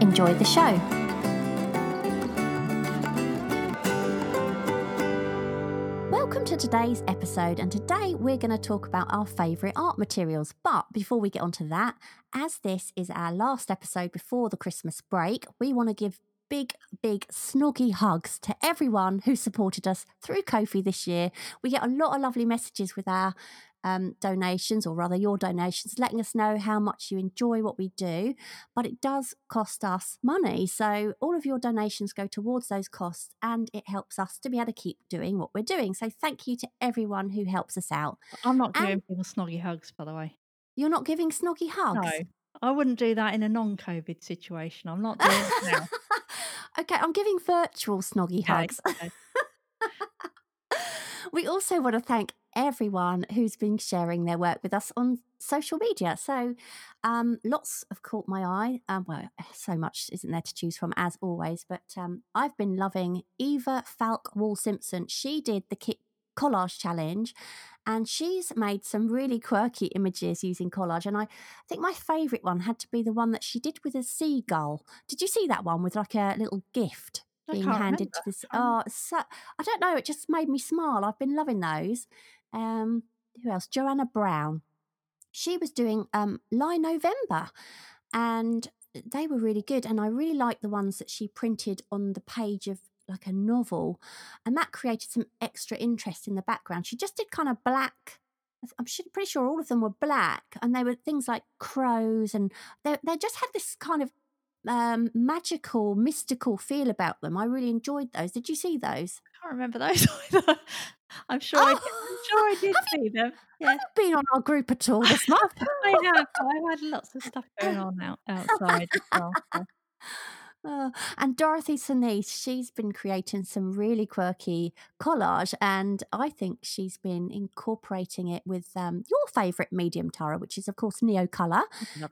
Enjoy the show. Welcome to today's episode, and today we're going to talk about our favourite art materials. But before we get onto that, as this is our last episode before the Christmas break, we want to give big, big, snoggy hugs to everyone who supported us through Ko-fi this year. We get a lot of lovely messages with our um, donations, or rather your donations, letting us know how much you enjoy what we do. But it does cost us money. So all of your donations go towards those costs and it helps us to be able to keep doing what we're doing. So thank you to everyone who helps us out. I'm not giving And people snoggy hugs, by the way. you're not giving snoggy hugs. No, I wouldn't do that in a non-COVID situation. I'm not doing it now. okay, I'm giving virtual snoggy Okay, hugs. okay. we also want to thank everyone who's been sharing their work with us on social media. So, um, lots have caught my eye. Um, well, so much isn't there to choose from, as always. But um, I've been loving Eva Falk Wall Simpson. She did the Kit collage challenge and she's made some really quirky images using collage and i think my favorite one had to be the one that she did with a seagull did you see that one with like a little gift being handed to this oh so i don't know it just made me smile i've been loving those. Um who else? Joanna brown. She was doing um lie november and they were really good and i really liked the ones that she printed on the page of like a novel and that created some extra interest in the background. She just did kind of black i'm pretty sure all of them were black and they were things like crows and they, they just had this kind of um magical mystical feel about them i really enjoyed those did you see those I can't remember those either. I'm sure. I did, I'm oh sure I did have you, see them. Yeah, been on our group at all this month I have. I've had lots of stuff going on out outside as well. so. Oh, and Dorothy Sinise, she's been creating some really quirky collage, and I think she's been incorporating it with um, your favourite medium, Tara, which is, of course, Neo Colour.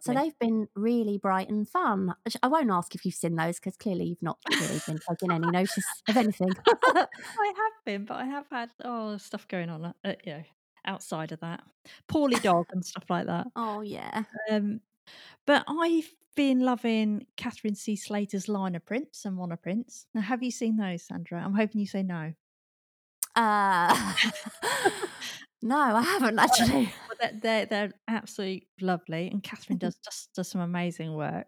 So they've been really bright and fun. I won't ask if you've seen those because clearly you've not really been taking any notice of anything. I have been, but I have had oh stuff going on. Uh, you know, outside of that, poorly dog and stuff like that. oh, yeah. Um, but I've been loving Catherine C. Slater's lino prints and monoprints. Now, have you seen those, Sandra? I'm hoping you say no. Uh, no, I haven't actually. But they're, they're they're absolutely lovely, and Catherine does just does some amazing work.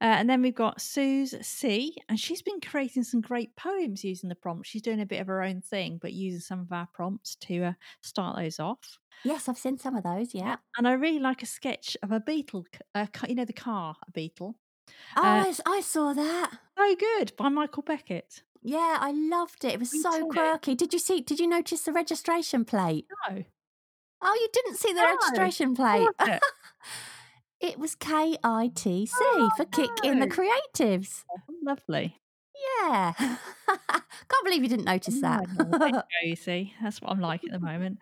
Uh, and then we've got Suze C, and she's been creating some great poems using the prompts. She's doing a bit of her own thing, but using some of our prompts to uh, start those off. Yes, I've seen some of those. Yeah. And I really like a sketch of a beetle, uh, you know, the car, a beetle. Oh, Uh, I, I saw that. so good by Michael Beckett. Yeah, I loved it. It was so quirky. Did you see? Did you notice the registration plate? No, Oh, you didn't see the no, registration plate. it? was K I T C Oh for Kick in the Creatives. lovely. Yeah. Can't believe you didn't notice No, that. no, there you you see, that's what I'm like at the moment.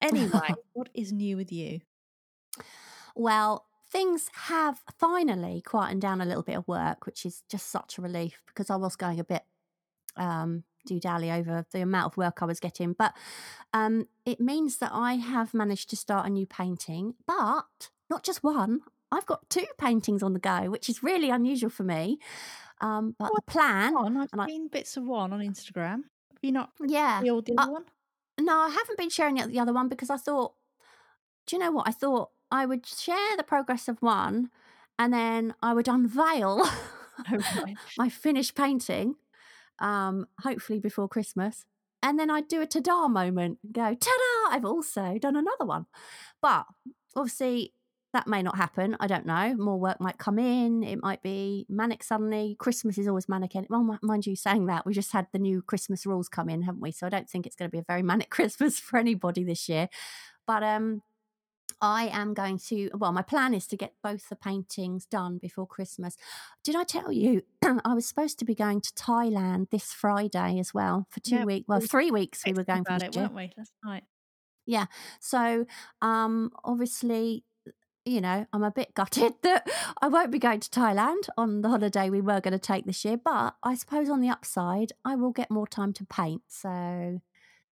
Anyway, what is new with you? well, things have finally quietened down a little bit of work, which is just such a relief because I was going a bit um do dally over the amount of work I was getting. But um it means that I have managed to start a new painting, but not just one. I've got two paintings on the go, which is really unusual for me. Um, but Oh, the plan, one. I've and I, seen bits of one on Instagram. Have you not yeah, the other one? no, I haven't been sharing the other one because I thought, do you know what? I thought I would share the progress of one, and then I would unveil Oh, my finished painting, um, hopefully before Christmas. And then I'd do a ta-da moment, go, ta-da, I've also done another one. But obviously that may not happen. I don't know. More work might come in. It might be manic suddenly. Christmas is always manic. Well, mi- mind you, saying that, we just had the new Christmas rules come in, haven't we? So I don't think it's going to be a very manic Christmas for anybody this year. But um, I am going to, well, my plan is to get both the paintings done before Christmas. Did I tell you I was supposed to be going to Thailand this Friday as well for two Yeah, weeks? Well, we three weeks we were going for about this it, weren't we? Last night. Yeah. So, um, obviously, you know, I'm a bit gutted that I won't be going to Thailand on the holiday we were going to take this year. But I suppose on the upside, I will get more time to paint. So,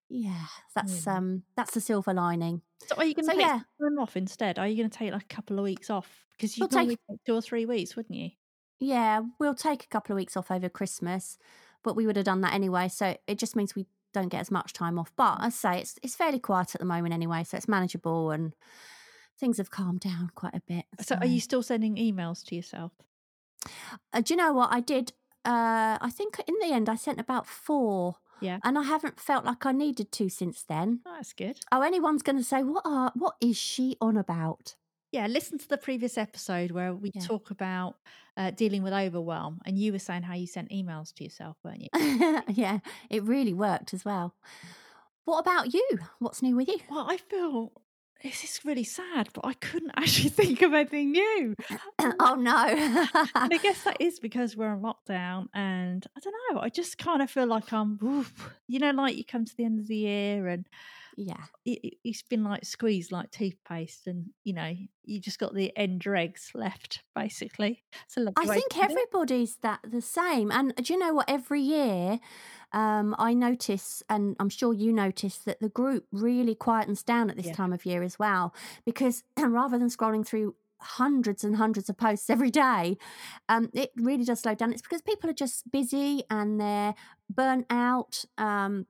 yeah, that's Yeah. um, that's the silver lining. So are you going to So take yeah, time off instead? Are you going to take like a couple of weeks off? Because we'll you'd take take two or three weeks, wouldn't you? yeah, we'll take a couple of weeks off over Christmas, but we would have done that anyway. So it just means we don't get as much time off. But I say it's it's fairly quiet at the moment anyway, so it's manageable and things have calmed down quite a bit. So are you still sending emails to yourself? Uh, do you know what I did? Uh, I think in the end I sent about four, Yeah. and I haven't felt like I needed to since then. Oh, that's good. Oh, anyone's going to say what are what is she on about? Yeah, listen to the previous episode where we Yeah. talk about uh, dealing with overwhelm, and you were saying how you sent emails to yourself, weren't you? yeah, it really worked as well. What about you? What's new with you? Well, I feel this is really sad, but I couldn't actually think of anything new. oh no. and I guess that is because we're on lockdown, and I don't know. I just kind of feel like I'm, oof, you know, like you come to the end of the year and yeah. it, it's been like squeezed like toothpaste, and you know, you just got the end dregs left, basically. It's a lovely I think it. everybody's that the same. And do you know what? Every year, um, I notice, and I'm sure you notice, that the group really quietens down at this Yeah. time of year as well. Because rather than scrolling through hundreds and hundreds of posts every day, um, it really does slow down. It's because people are just busy and they're burnt out. Um,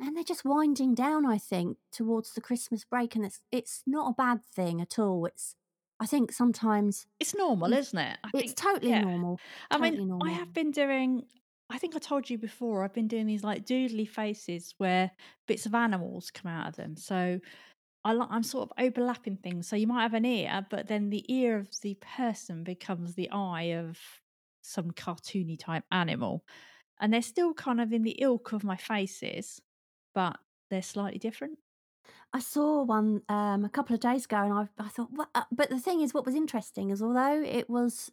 and they're just winding down, I think, towards the Christmas break, and it's it's not a bad thing at all. It's, I think, sometimes It's normal, isn't it? I it's think, totally yeah. normal. I mean, normal. I have been doing. I think I told you before. I've been doing these like doodly faces where bits of animals come out of them. So I like I'm sort of overlapping things. So you might have an ear, but then the ear of the person becomes the eye of some cartoony type animal, and they're still kind of in the ilk of my faces, but they're slightly different. I saw one um, a couple of days ago, and I, I thought, what? uh," But the thing is, what was interesting is, although it was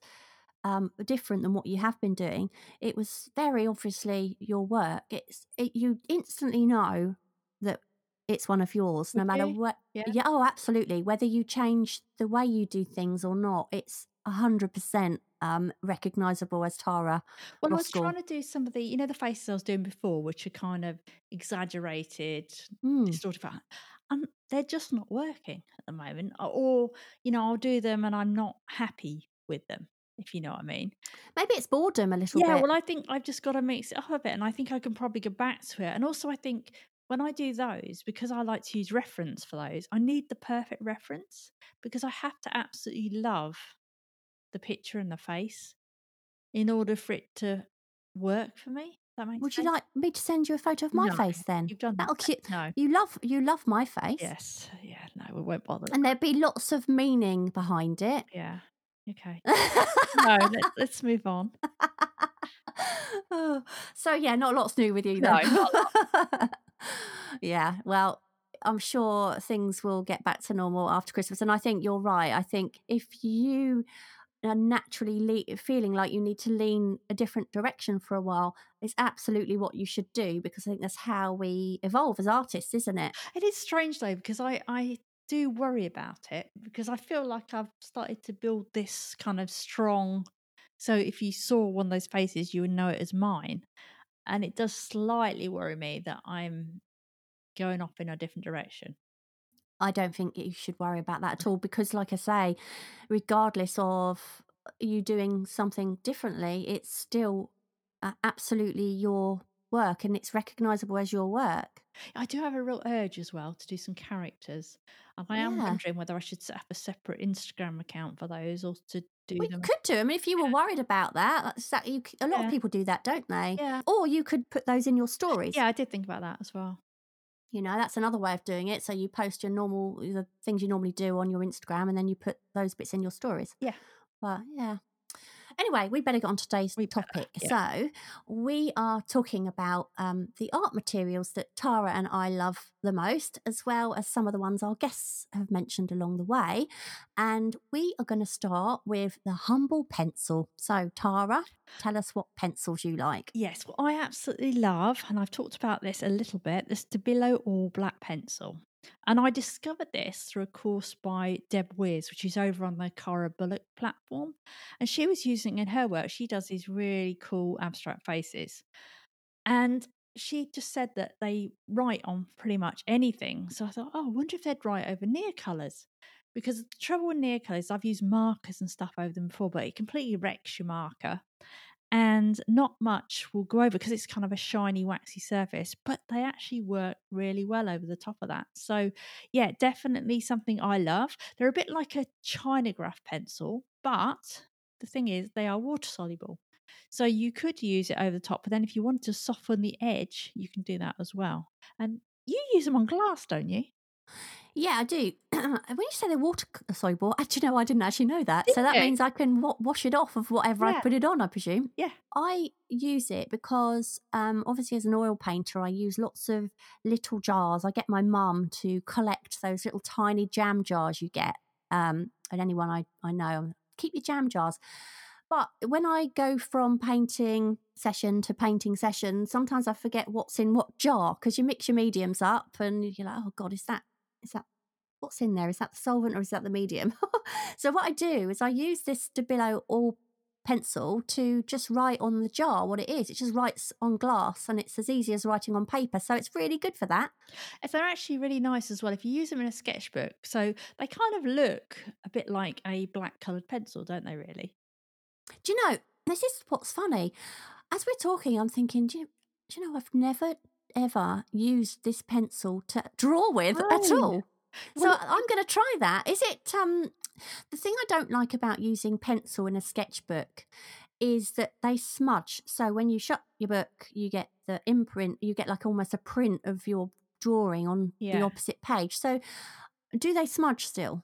um, different than what you have been doing, it was very obviously your work. It's it, you instantly know that it's one of yours, no Would matter what. Yeah. Yeah, oh, absolutely. Whether you change the way you do things or not, it's a hundred percent um recognizable as Tara Well, I was trying to do some of the, you know, the faces I was doing before, which are kind of exaggerated, Mm. distorted. fa- And they're just not working at the moment. Or- you know, I'll do them and I'm not happy with them, if you know what I mean. Maybe it's boredom a little bit. Yeah, bit. well, I think I've just got to mix it up a bit. And I think I can probably go back to it. And also, I think when I do those, because I like to use reference for those, I need the perfect reference because I have to absolutely love the picture and the face in order for it to work for me. That makes Would sense. you like me to send you a photo of my No, face then? You've done That'll that. cute. No. You love you love my face. Yes. Yeah. No, we won't bother. And there'd be lots of meaning behind it. Yeah. Okay. No, let's, let's move on. Oh, so yeah, not lots new with you No, yeah, well, I'm sure things will get back to normal after Christmas, and I think you're right. I think if you are naturally le- feeling like you need to lean a different direction for a while, is absolutely what you should do because I think that's how we evolve as artists, isn't it? It is strange though because I I do worry about it because I feel like I've started to build this kind of strong. So if you saw one of those faces, you would know it as mine, and it does slightly worry me that I'm going off in a different direction. I don't think you should worry about that at all because, like I say, regardless of you doing something differently, it's still uh, absolutely your work and it's recognizable as your work. I do have a real urge as well to do some characters, and I am Yeah. wondering whether I should set up a separate Instagram account for those or to do We them. could do. I mean, if you were worried about that, that you, c- a lot Yeah. of people do that, don't they? Yeah. Or you could put those in your stories. Yeah, I did think about that as well. You know, that's another way of doing it. So you post your normal, the things you normally do on your Instagram and then you put those bits in your stories. Yeah. But yeah. Anyway, we better get on to today's We better, topic. yeah. So, we are talking about um, the art materials that Tara and I love the most, as well as some of the ones our guests have mentioned along the way. And we are going to start with the humble pencil. So, Tara, tell us what pencils you like. Yes, well, I absolutely love, and I've talked about this a little bit, the Stabilo All Black Pencil. And I discovered this through a course by Deb Weiers, which is over on the Cara Bullock platform. And she was using in her work, she does these really cool abstract faces. And she just said that they write on pretty much anything. So I thought, oh, I wonder if they'd write over Neo Colours. Because the trouble with Neo Colours, I've used markers and stuff over them before, but it completely wrecks your marker and not much will go over because it's kind of a shiny waxy surface but they actually work really well over the top of that. So yeah definitely something i love. They're a bit like a chinograph pencil but the thing is they are water soluble. So you could use it over the top but then if you want to soften the edge you can do that as well. And you use them on glass don't you Yeah, I do. when you say they're water c- soluble, actually, no, I didn't actually know that. Did so that you? means I can wa- wash it off of whatever I put it on, I presume. Yeah. I use it because, um, obviously, as an oil painter, I use lots of little jars. I get my mum to collect those little tiny jam jars you get. Um, and anyone I, I know, keep your jam jars. But when I go from painting session to painting session, sometimes I forget what's in what jar because you mix your mediums up and you're like, oh God, is that is that what's in there? Is that the solvent or is that the medium? so what I do is I use this Stabilo all pencil to just write on the jar what it is. It just writes on glass and it's as easy as writing on paper. So it's really good for that. And they're actually really nice as well if you use them in a sketchbook. So they kind of look a bit like a black coloured pencil, don't they, really? Do you know, this is what's funny. As we're talking, I'm thinking, do you, do you know, I've never ever used this pencil to draw with at Oh. all. So Well, I'm going to try that. Is it um the thing I don't like about using pencil in a sketchbook is that they smudge. So when you shut your book, you get the imprint, you get like almost a print of your drawing on the opposite page. So do they smudge still?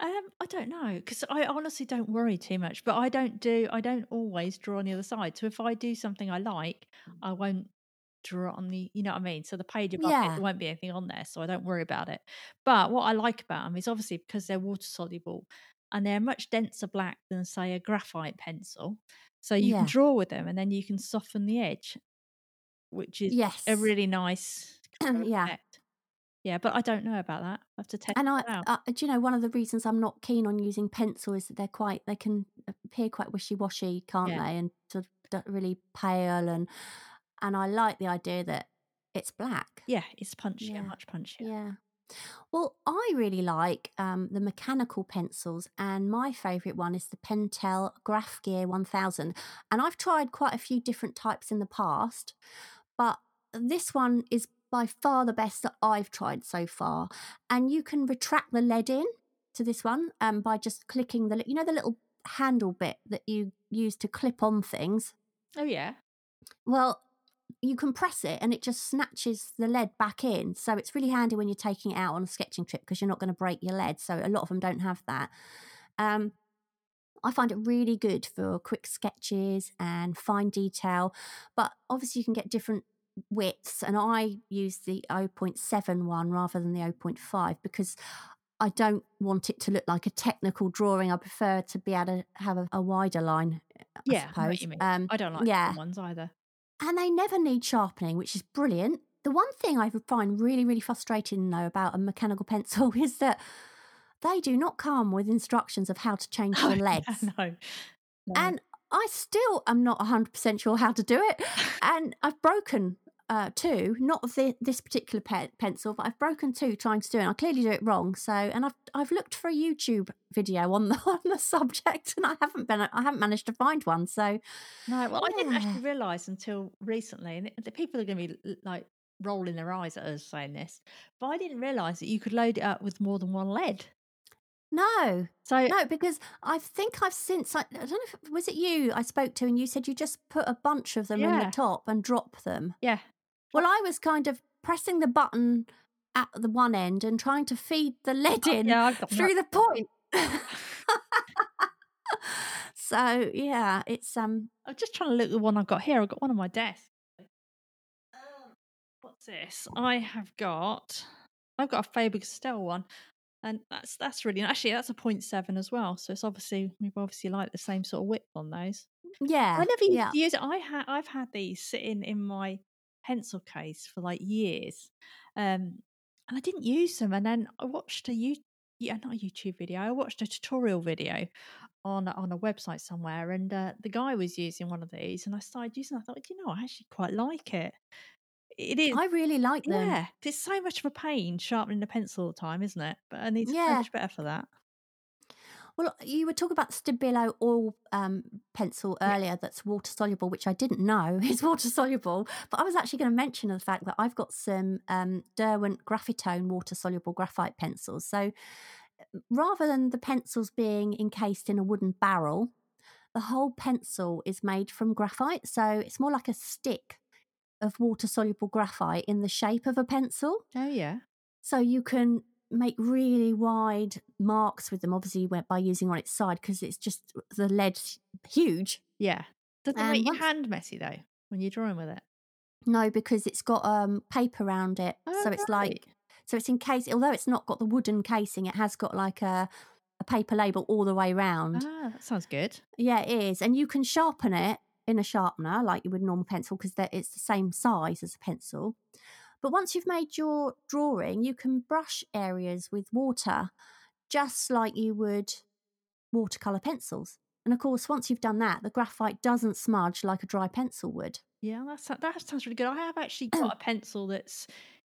Um, I don't know because I honestly don't worry too much, but I don't do, I don't always draw on the other side. So if I do something I like, I won't draw on the, you know what I mean? So the page above it, there won't be anything on there. So I don't worry about it. But what I like about them is obviously because they're water soluble and they're much denser black than, say, a graphite pencil. So you Yeah. can draw with them and then you can soften the edge, which is Yes. a really nice Yeah. effect. Yeah, but I don't know about that. I have to test And I, uh, do you know, one of the reasons I'm not keen on using pencil is that they're quite, they can appear quite wishy-washy, can't Yeah. they? And sort of really pale and, and I like the idea that it's black. yeah, it's punchier, Yeah. much punchier. Yeah. Well, I really like um, the mechanical pencils, and my favourite one is the Pentel Graph Gear 1000. And I've tried quite a few different types in the past, but this one is by far the best that I've tried so far. And you can retract the lead in to this one um, by just clicking the, you know, the little handle bit that you use to clip on things. Oh yeah. Well, you can press it and it just snatches the lead back in. So it's really handy when you're taking it out on a sketching trip because you're not going to break your lead. So a lot of them don't have that. Um, I find it really good for quick sketches and fine detail. But obviously, you can get different widths. And I use the 0.7 one rather than the 0.5 because I don't want it to look like a technical drawing. I prefer to be able to have a, a wider line. I Yeah, I what suppose. you mean. Um, I don't like yeah. ones either. And they never need sharpening, which is brilliant. The one thing I find really, really frustrating though about a mechanical pencil is that they do not come with instructions of how to change oh, the leads. no. no. And I still am not 100% sure how to do it. And I've broken uh, two, not this particular pe- pencil, but I've broken two trying to do it. And I clearly do it wrong. So, and I've I've looked for a YouTube video on the on the subject, and I haven't been I haven't managed to find one. So, no, well, I didn't actually realise until recently, and the people are going to be like rolling their eyes at us saying this, but I didn't realise that you could load it up with more than one lead. no, So No, because I think I've since I, I don't know if was it you I spoke to, and you said you just put a bunch of them in Yeah. the top and drop them. yeah, Well, I was kind of pressing the button at the one end and trying to feed the lead in Oh, yeah, through the point. So yeah, it's um I'm just trying to look at the one I've got here. I've got one on my desk. Um, what's this? I have got I've got a Faber Castell one. And that's that's really actually that's a 0.7 as well. So it's obviously we've obviously like the same sort of width on those. yeah. I never used yeah. to use it. I had I've had these sitting in my pencil case for like years, um, and I didn't use them. And then I watched a you yeah not a YouTube video. I watched a tutorial video on on a website somewhere, and uh, the guy was using one of these, and I started using. it. I thought, you know, I actually quite like it. It is. I really like them. Yeah, it's so much of a pain sharpening a pencil all the time, isn't it? But I need so Yeah. much better for that. Well, you were talking about Stabilo All um, pencil Yeah. earlier that's water soluble, which I didn't know is water soluble. But I was actually going to mention the fact that I've got some um, Derwent Graphitone water soluble graphite pencils. So rather than the pencils being encased in a wooden barrel, the whole pencil is made from graphite. So it's more like a stick of water soluble graphite in the shape of a pencil. Oh yeah, So you can make really wide marks with them. Obviously, by using on its side because it's just the lead's huge. yeah. Does it And make your once- hand messy though when you're drawing with it? No, because it's got um paper around it, Oh, so it's like so it's encased. Although it's not got the wooden casing, it has got like a a paper label all the way round. Ah, that sounds good. Yeah, it is, and you can sharpen it in a sharpener like you would normal pencil because that it's the same size as a pencil. But once you've made your drawing, you can brush areas with water, just like you would watercolor pencils. And of course, once you've done that, the graphite doesn't smudge like a dry pencil would. Yeah, that's that sounds really good. I have actually got a pencil that's,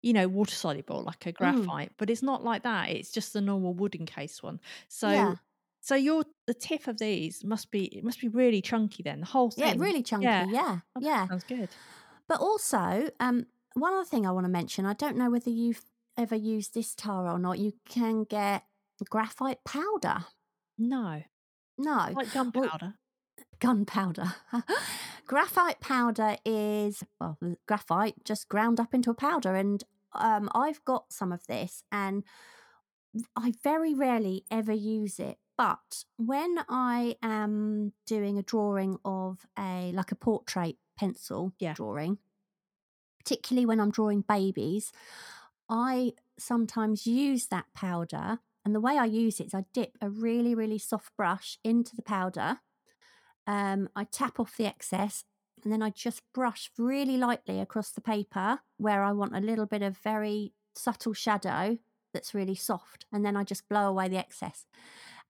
you know, water soluble like a graphite, but it's not like that. It's just the normal wooden case one. So, Yeah. so your the tip of these must be it must be really chunky then. The whole thing. Yeah, really chunky. Yeah. Yeah, Oh, that yeah. sounds good. But also, um, one other thing I want to mention, I don't know whether you've ever used this Tara or not, you can get graphite powder. No, No, like gunpowder. gunpowder. graphite powder is, well, graphite just ground up into a powder. And um, I've got some of this and I very rarely ever use it. But when I am doing a drawing of a, like a portrait pencil Yeah. drawing, particularly when I'm drawing babies, I sometimes use that powder. And the way I use it is I dip a really, really soft brush into the powder. Um, I tap off the excess and then I just brush really lightly across the paper where I want a little bit of very subtle shadow that's really soft. And then I just blow away the excess.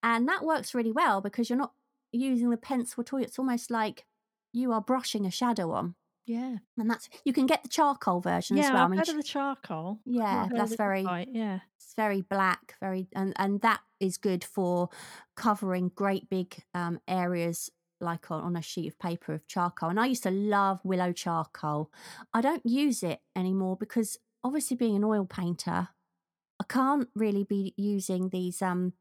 And that works really well because you're not using the pencil all. It's almost like you are brushing a shadow on. Yeah, And that's you can get the charcoal version yeah. as well. I've I mean, heard of the charcoal. Yeah, not heard of that's very graphite, Yeah, it's very black, very and and that is good for covering great big um, areas like on, on a sheet of paper of charcoal. And I used to love willow charcoal. I don't use it anymore because obviously being an oil painter, I can't really be using these um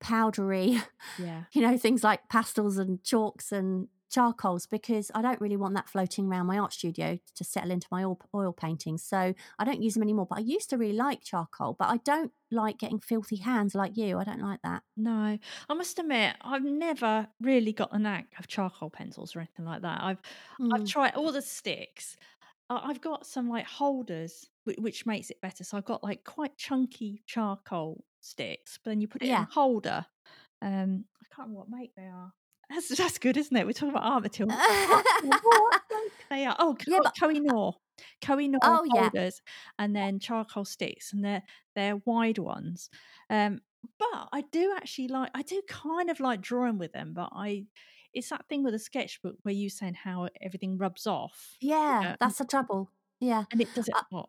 powdery, yeah. you know, things like pastels and chalks and charcoals because I don't really want that floating around my art studio to settle into my oil, oil paintings. So I don't use them anymore. But I used to really like charcoal, but I don't like getting filthy hands like you. I don't like that. No, I must admit, I've never really got the knack of charcoal pencils or anything like that. I've I've Mm. tried all the sticks. I've got some like holders, which, makes it better. So I've got like quite chunky charcoal sticks, but then you put it in a holder. Um, I can't remember what make they are. That's that's good, isn't it? We're talking about art materials. I can't remember what make they are. Oh, Yeah, but- Koh-i-Noor, Koh-i-Noor Oh, yeah. holders, and then charcoal sticks, and they're they're wide ones. Um, but I do actually like. I do kind of like drawing with them, but I. It's that thing with a sketchbook where you saying how everything rubs off. yeah, and- that's the trouble. Yeah. and it does it a.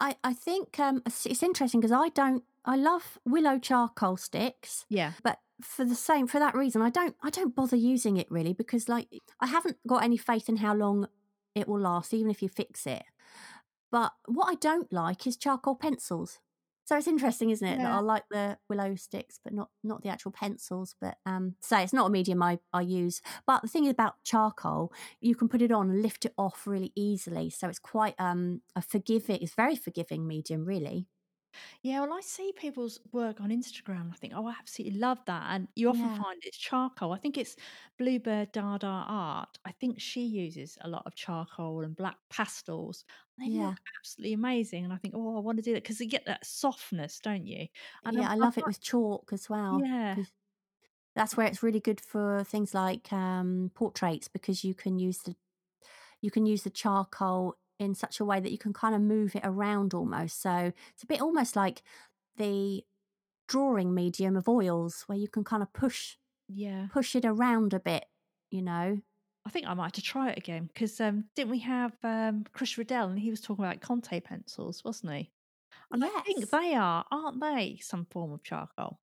I, I think um, it's, it's interesting because I don't, I love willow charcoal sticks. Yeah, but for the same for that reason i don't i don't bother using it really because like i haven't got any faith in how long it will last even if you fix it. But what i don't like is charcoal pencils. So it's interesting isn't it that i like the willow sticks but not not the actual pencils but um say it's not a medium i i use. But the thing is about charcoal you can put it on and lift it off really easily so it's quite um a forgiving it's very forgiving medium really Yeah, well, I see people's work on Instagram. I think, oh, I absolutely love that. And you often Yeah. find it's charcoal. I think it's Bluebird Dada Art. I think she uses a lot of charcoal and black pastels. They Yeah. look absolutely amazing. And I think, oh, I want to do that because you get that softness, don't you? And Yeah, I'm, I I'm love it like, with chalk as well. yeah, That's where it's really good for things like um, portraits because you can use the you can use the charcoal in such a way that you can kind of move it around almost. So it's a bit almost like the drawing medium of oils where you can kind of push yeah. push it around a bit, you know. I think I might have to try it again because um, didn't we have um, Chris Riddell and he was talking about Conte pencils, wasn't he? And I think they are, aren't they, some form of charcoal?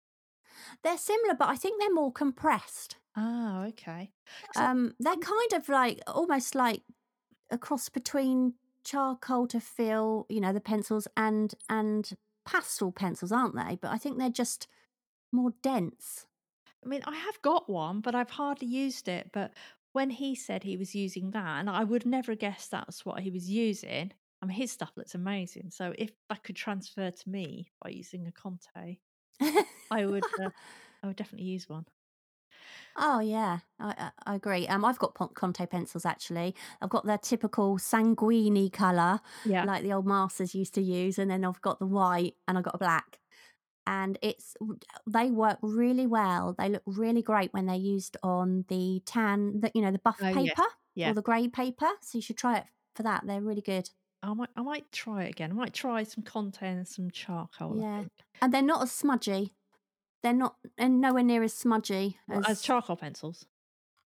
They're similar, but I think they're more compressed. Oh, okay. Um, they're kind of like almost like a cross between charcoal to fill, you know, the pencils and and pastel pencils, aren't they? But I think they're just more dense. I mean, I have got one, but I've hardly used it. But when he said he was using that, and I would never guess that's what he was using. I mean, his stuff looks amazing. So if that could transfer to me by using a Conte, I would, uh, I would definitely use one. Oh yeah, I, I agree. Um, I've got Conte pencils actually. I've got their typical sanguine colour, Yeah. like the old masters used to use, and then I've got the white and I've got a black. And it's they work really well. They look really great when they're used on the tan, the, you know, the buff Oh, paper Yeah. or the grey paper. So you should try it for that. They're really good. I might, I might try it again. I might try some Conte and some charcoal. Yeah. And they're not as smudgy. They're not, and nowhere near as smudgy Well, as, as charcoal pencils.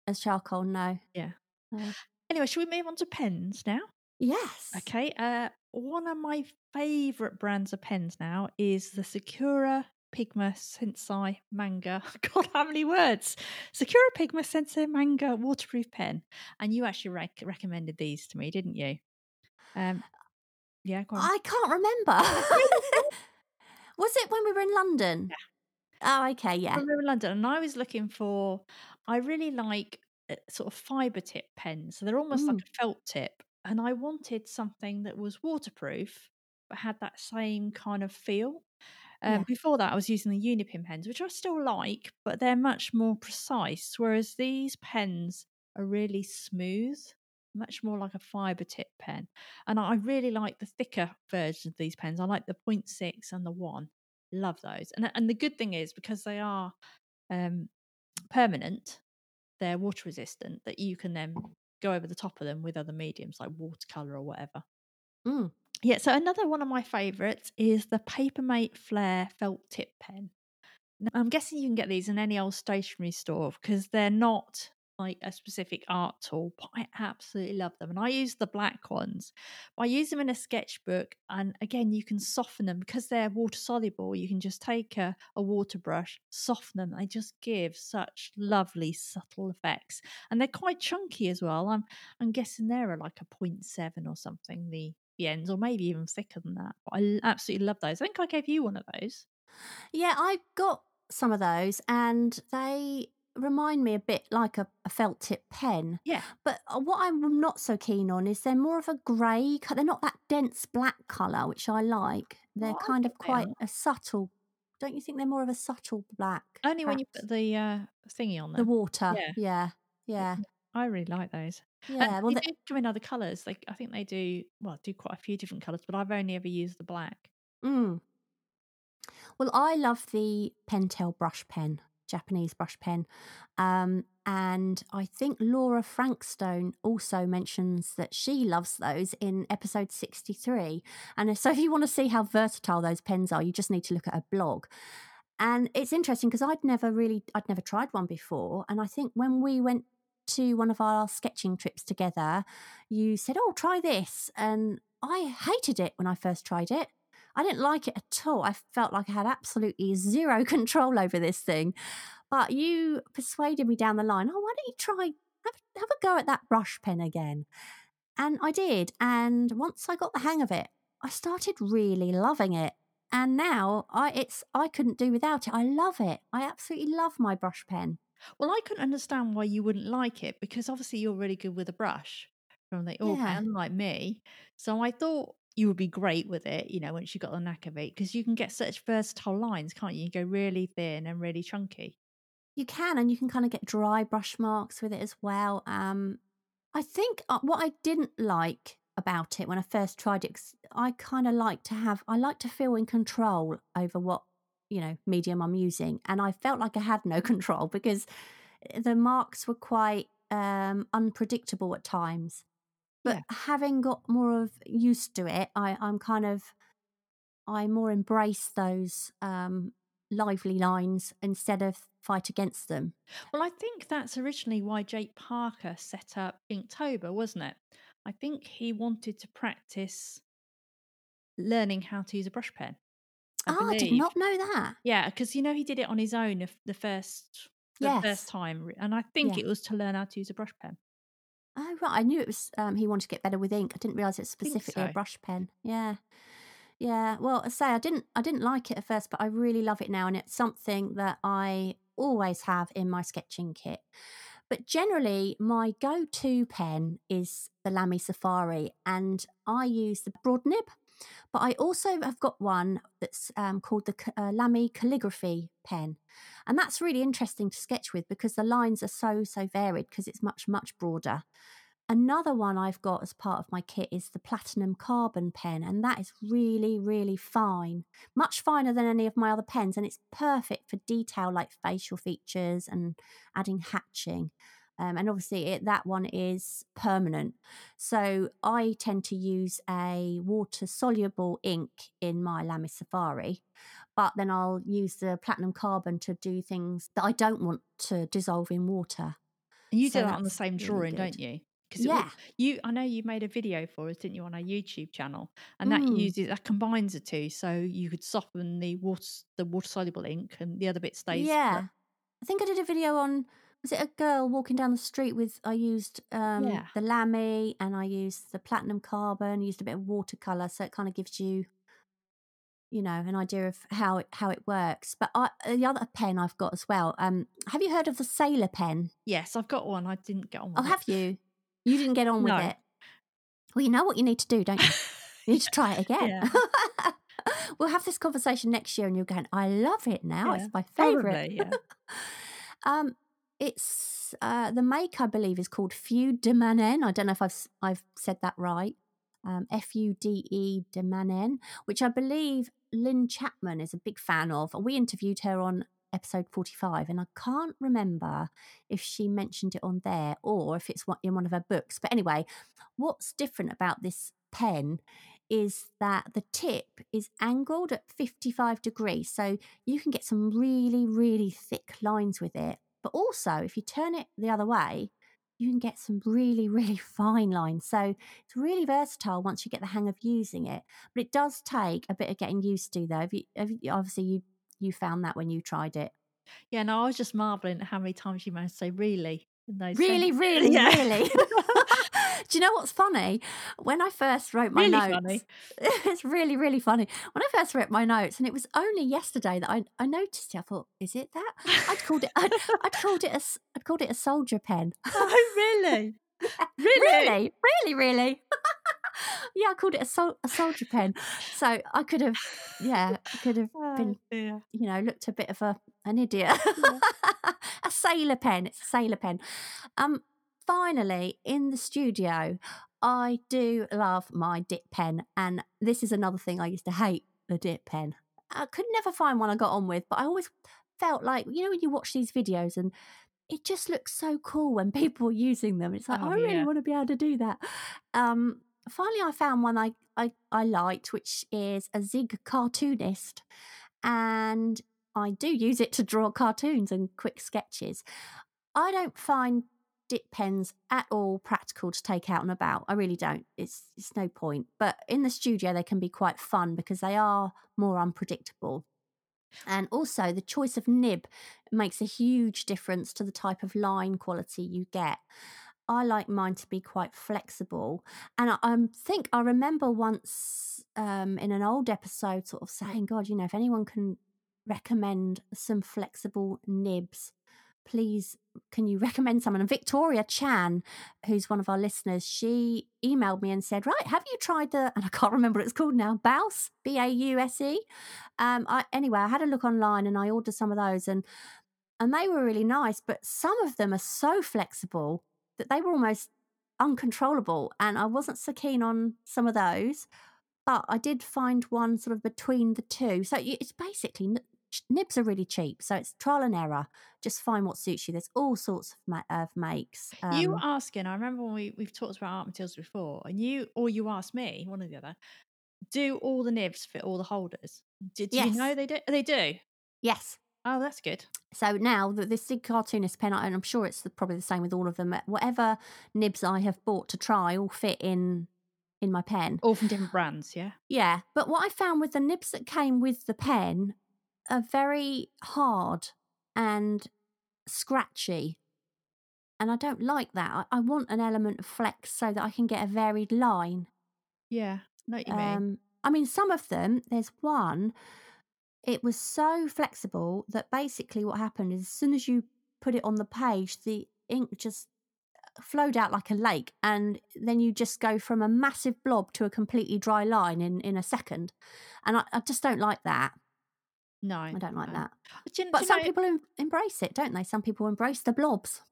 as charcoal. No. Yeah. No. Anyway, should we move on to pens now? Yes. Okay. Uh, one of my favourite brands of pens now is the Sakura Pigma Sensei Manga. God, how many words? Sakura Pigma Sensei Manga waterproof pen. And you actually rec- recommended these to me, didn't you? Um, yeah. I can't remember. Was it when we were in London? Yeah. Oh, okay. Yeah. were in London, and I was looking for. I really like uh, sort of fiber tip pens. So they're almost like Mm. a felt tip, and I wanted something that was waterproof but had that same kind of feel. Um, Yeah. Before that, I was using the Unipin pens, which I still like, but they're much more precise. Whereas these pens are really smooth, much more like a fiber tip pen. And I really like the thicker versions of these pens. I like the 0.6 and the one. Love those. And and the good thing is because they are um, permanent, they're water resistant. That you can then go over the top of them with other mediums like watercolor or whatever. Mm. Yeah. So another one of my favourites is the Papermate Flare felt tip pen. Now, I'm guessing you can get these in any old stationery store because they're not like a specific art tool, but I absolutely love them. And I use the black ones. I use them in a sketchbook, and again, you can soften them because they're water soluble. You can just take a, a water brush, soften them. They just give such lovely, subtle effects, and they're quite chunky as well. I'm I'm guessing they're like a 0.7 or something. The the ends, or maybe even thicker than that. But I absolutely love those. I think I gave you one of those. Yeah, I got some of those and they remind me a bit like a, a felt tip pen. Yeah. But uh, what I'm not so keen on is they're more of a grey, they're not that dense black colour, which I like. They're Oh, kind of quite a subtle, don't you think they're more of a subtle black? Only when you put the uh, thingy on the water. Yeah. Yeah. Yeah. I really like those. Yeah. and Well, they the, do in other colours. Like I think they do well, do quite a few different colours, but I've only ever used the black. mm. Well, I love the Pentel brush pen, Japanese brush pen. Um, and I think Laura Frankstone also mentions that she loves those in episode 63. And so if you want to see how versatile those pens are, you just need to look at her blog. And it's interesting because I'd never really, I'd never tried one before. And I think when we went to one of our sketching trips together, you said, Oh, try this. And I hated it when I first tried it. I didn't like it at all. I felt like I had absolutely zero control over this thing. But you persuaded me down the line, oh, why don't you try, have, have a go at that brush pen again? And I did. And once I got the hang of it, I started really loving it. And now I it's I couldn't do without it. I love it. I absolutely love my brush pen. Well, I couldn't understand why you wouldn't like it because obviously you're really good with a brush from the oil Yeah. pen, like me. So I thought you would be great with it, you know, once you got the knack of it, because you can get such versatile lines, can't you? You go really thin and really chunky. You can, and you can kind of get dry brush marks with it as well. Um, I think uh, what I didn't like about it when I first tried it, I kind of like to have, I like to feel in control over what, you know, medium I'm using. And I felt like I had no control because eh, the marks were quite um, unpredictable at times. But Yeah. having got more of used to it, I, I'm kind of, I more embrace those um, lively lines instead of fight against them. Well, I think that's originally why Jake Parker set up Inktober, wasn't it? I think he wanted to practice learning how to use a brush pen. I oh, I did not know that. Yeah, because you know he did it on his own the first the Yes. first time, and I think Yeah. it was to learn how to use a brush pen. Oh right, I knew it was. Um, he wanted to get better with ink. I didn't realize it's specifically a brush pen. Yeah, yeah. Well, I say I didn't. I didn't like it at first, but I really love it now, and it's something that I always have in my sketching kit. But generally, my go-to pen is the Lamy Safari, and I use the broad nib. But I also have got one that's um, called the uh, Lamy Calligraphy pen, and that's really interesting to sketch with because the lines are so so varied because it's much much broader. Another one I've got as part of my kit is the Platinum Carbon pen, and that is really, really fine, much finer than any of my other pens, and it's perfect for detail like facial features and adding hatching. Um, and obviously, it, that one is permanent. So I tend to use a water soluble ink in my Lamy Safari, but then I'll use the Platinum Carbon to do things that I don't want to dissolve in water. And you So do that on the same drawing, good. don't you? Because Yeah. you I know you made a video for us, didn't you, on our YouTube channel, and that Mm. uses that combines the two, so you could soften the water the water soluble ink, and the other bit stays. Yeah. I think I did a video on was it a girl walking down the street with I used um Yeah. the lamy and I used the platinum carbon, used a bit of watercolor so it kind of gives you you know an idea of how it how it works. But I, the other pen I've got as well. Um have you heard of the sailor pen? Yes, I've got one. I didn't get on with Oh, it. have you? You didn't get on with No. it. Well, you know what you need to do, don't you? You need to try it again. we'll have this conversation next year and you're going, I love it now. Yeah, It's my favourite. Probably, yeah. um, it's uh, the make I believe is called Fude de Mannen. I don't know if I've I've said that right. Um, F U D E de Mannen, which I believe Lynn Chapman is a big fan of. We interviewed her on episode 45 and I can't remember if she mentioned it on there or if it's in one of her books. But anyway, what's different about this pen is that the tip is angled at 55 degrees. So you can get some really, really thick lines with it. But also, if you turn it the other way, you can get some really, really fine lines. So it's really versatile once you get the hang of using it. But it does take a bit of getting used to, though. Have you, have you, obviously, you you found that when you tried it. Yeah, no, I was just marveling at how many times you managed to say really in those Really, sentences. really, Yeah. really. Do you know what's funny? When I first wrote my Really notes, it's really, really funny. When I first wrote my notes, and it was only yesterday that I, I noticed it. I thought, is it that? I'd called it. I'd, I'd called it a. I'd called it a soldier pen. oh, really? really, really, really. Really? yeah, I called it a, sol- a soldier pen. So I could have, yeah, I could have Oh, been, dear. you know, looked a bit of a an idiot. a sailor pen. It's a sailor pen. Um, finally, in the studio, I do love my dip pen, and this is another thing I used to hate the dip pen. I could never find one I got on with, but I always felt like you know when you watch these videos and it just looks so cool when people are using them. It's like Oh, I really want to be able to do that. Um, finally, I found one I, I I liked, which is a Zig cartoonist, and I do use it to draw cartoons and quick sketches. I don't find dip pens at all practical to take out and about. I really don't. It's it's no point. But in the studio, they can be quite fun because they are more unpredictable. And also, the choice of nib makes a huge difference to the type of line quality you get. I like mine to be quite flexible. And I um, think I remember once um, in an old episode sort of saying, God, you know, if anyone can recommend some flexible nibs, please can you recommend someone? And Victoria Chan, who's one of our listeners, she emailed me and said, Right, have you tried the, and I can't remember what it's called now, Bause, B A U S E. Um, I, anyway, I had a look online and I ordered some of those and and they were really nice, but some of them are so flexible that they were almost uncontrollable. And I wasn't so keen on some of those, but I did find one sort of between the two. So it's basically nibs are really cheap, so it's trial and error. Just find what suits you. There's all sorts of, ma- of makes. Um, you asking, I remember when we, we've talked about art materials before, and you or you asked me, one or the other, do all the nibs fit all the holders? Did yes. you know they do? They do. Yes. Oh, that's good. So now that this Zig cartoonist pen, and I'm sure it's probably the same with all of them. Whatever nibs I have bought to try all fit in in my pen. All from different brands, yeah. Yeah, but what I found with the nibs that came with the pen are very hard and scratchy. And I don't like that. I, I want an element of flex so that I can get a varied line. Yeah, know what you mean. Um, I mean, some of them, there's one, it was so flexible that basically what happened is as soon as you put it on the page, the ink just uh, flowed out like a lake and then you just go from a massive blob to a completely dry line in in a second and i, I just don't like that no, I don't like no. that. But, you, but you some know, people em- embrace it, don't they? Some people embrace the blobs.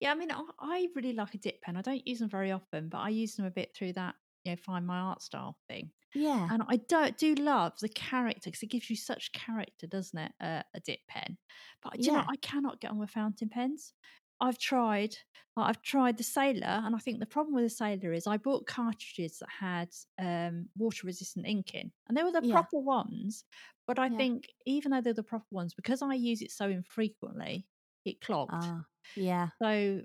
Yeah, I mean, I, I really like a dip pen. I don't use them very often, but I use them a bit through that, you know, find my art style thing. Yeah, and I don't do love the character because it gives you such character, doesn't it? Uh, a dip pen, but you yeah. know, I cannot get on with fountain pens. I've tried. I've tried the Sailor, and I think the problem with the Sailor is I bought cartridges that had um, water resistant ink in, and they were the yeah. proper ones. But I yeah. think even though they're the proper ones, because I use it so infrequently, it clogged. Uh, yeah. So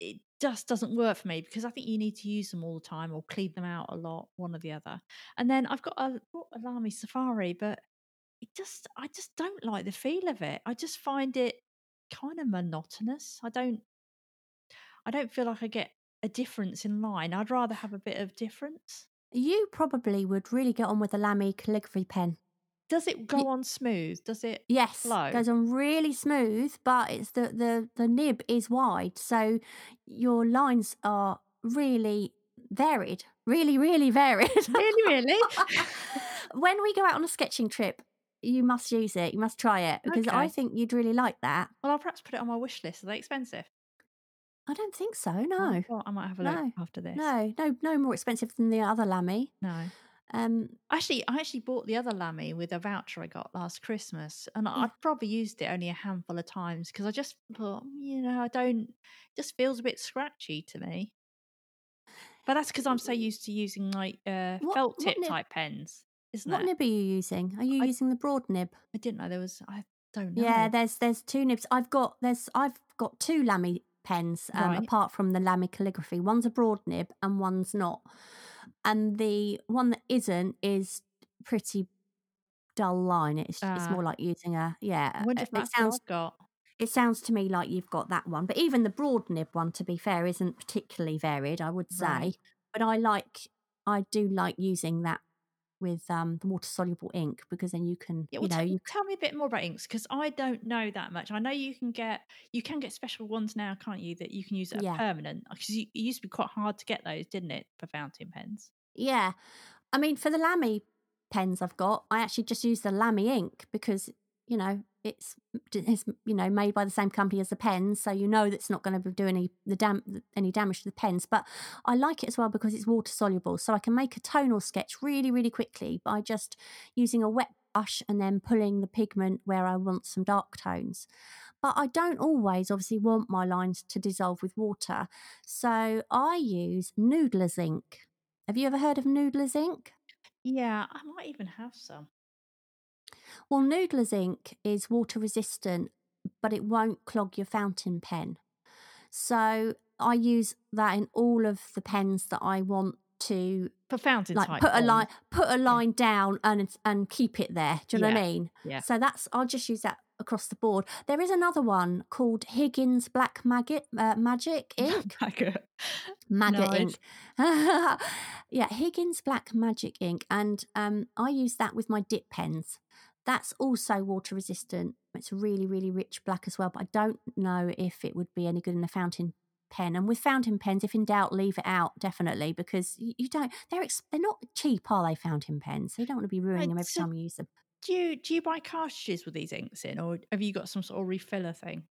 it just doesn't work for me because I think you need to use them all the time or clean them out a lot, one or the other. And then I've got a, a Lamy Safari, but it just I just don't like the feel of it. I just find it kind of monotonous. I don't I don't feel like I get a difference in line. I'd rather have a bit of difference. You probably would really get on with a Lamy calligraphy pen. Does it go on smooth? Does it yes, flow? goes on really smooth, but it's the, the the nib is wide, so your lines are really varied, really, really varied. really, really. when we go out on a sketching trip, you must use it. You must try it because okay. I think you'd really like that. Well, I'll perhaps put it on my wish list. Are they expensive? I don't think so. No. Well, I might have a look no. after this. No, no, no more expensive than the other Lamy. No. Um, actually, I actually bought the other Lamy with a voucher I got last Christmas, and mm. I've probably used it only a handful of times because I just thought, you know, I don't. Just feels a bit scratchy to me. But that's because I'm so used to using like uh, what, felt tip type pens isn't what it? nib are you using? Are you I, using the broad nib? I didn't know there was. I don't know. Yeah, there's there's two nibs. I've got there's I've got two Lamy pens um, right. apart from the Lamy calligraphy. One's a broad nib and one's not. And the one that isn't is pretty dull line. It's uh, it's more like using a yeah. I wonder if it sounds got. It sounds to me like you've got that one, but even the broad nib one, to be fair, isn't particularly varied. I would say, right. but I like I do like using that with um, the water soluble ink because then you can yeah, well, you know you tell me a bit more about inks because I don't know that much. I know you can get you can get special ones now, can't you? That you can use that yeah. permanent because it used to be quite hard to get those, didn't it, for fountain pens? Yeah, I mean for the Lamy pens I've got, I actually just use the Lamy ink because you know it's it's you know made by the same company as the pens so you know that's not going to do any the dam any damage to the pens but i like it as well because it's water soluble so i can make a tonal sketch really really quickly by just using a wet brush and then pulling the pigment where i want some dark tones. But i don't always obviously want my lines to dissolve with water so i use noodler's ink have you ever heard of noodler's ink yeah i might even have some well, Noodler's ink is water resistant, but it won't clog your fountain pen. So I use that in all of the pens that I want to for fountain like put a line put a line yeah. down and and keep it there. Do you yeah. know what I mean? Yeah. So that's I'll just use that across the board. There is another one called Higgins Black Maggot uh, Magic Ink. Maggot. Maggot ink. yeah, Higgins Black Magic Ink, and um, I use that with my dip pens. That's also water resistant. It's really, really rich black as well, but I don't know if it would be any good in a fountain pen. And with fountain pens, if in doubt, leave it out definitely because you, you don't. They're ex- they're not cheap, are they? Fountain pens. So you don't want to be ruining them every so time you use them. Do you do you buy cartridges with these inks in, or have you got some sort of refiller thing?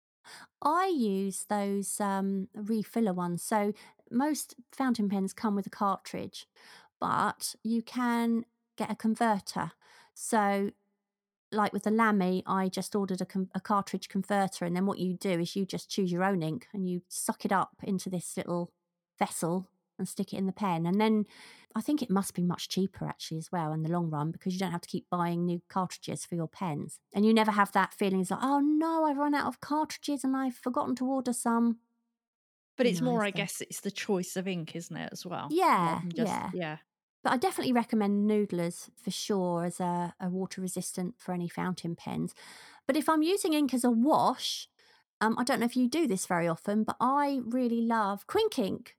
I use those um, refiller ones. So most fountain pens come with a cartridge, but you can get a converter. So, like with the Lamy, I just ordered a, com- a cartridge converter, and then what you do is you just choose your own ink and you suck it up into this little vessel and stick it in the pen. And then I think it must be much cheaper actually as well in the long run because you don't have to keep buying new cartridges for your pens. And you never have that feeling it's like, oh no, I've run out of cartridges and I've forgotten to order some. But it's No, more, I guess, it's the choice of ink, isn't it, as well? Yeah, just- yeah. yeah. But I definitely recommend Noodlers for sure as a, a water resistant for any fountain pens. But if I'm using ink as a wash, um, I don't know if you do this very often, but I really love Quink ink.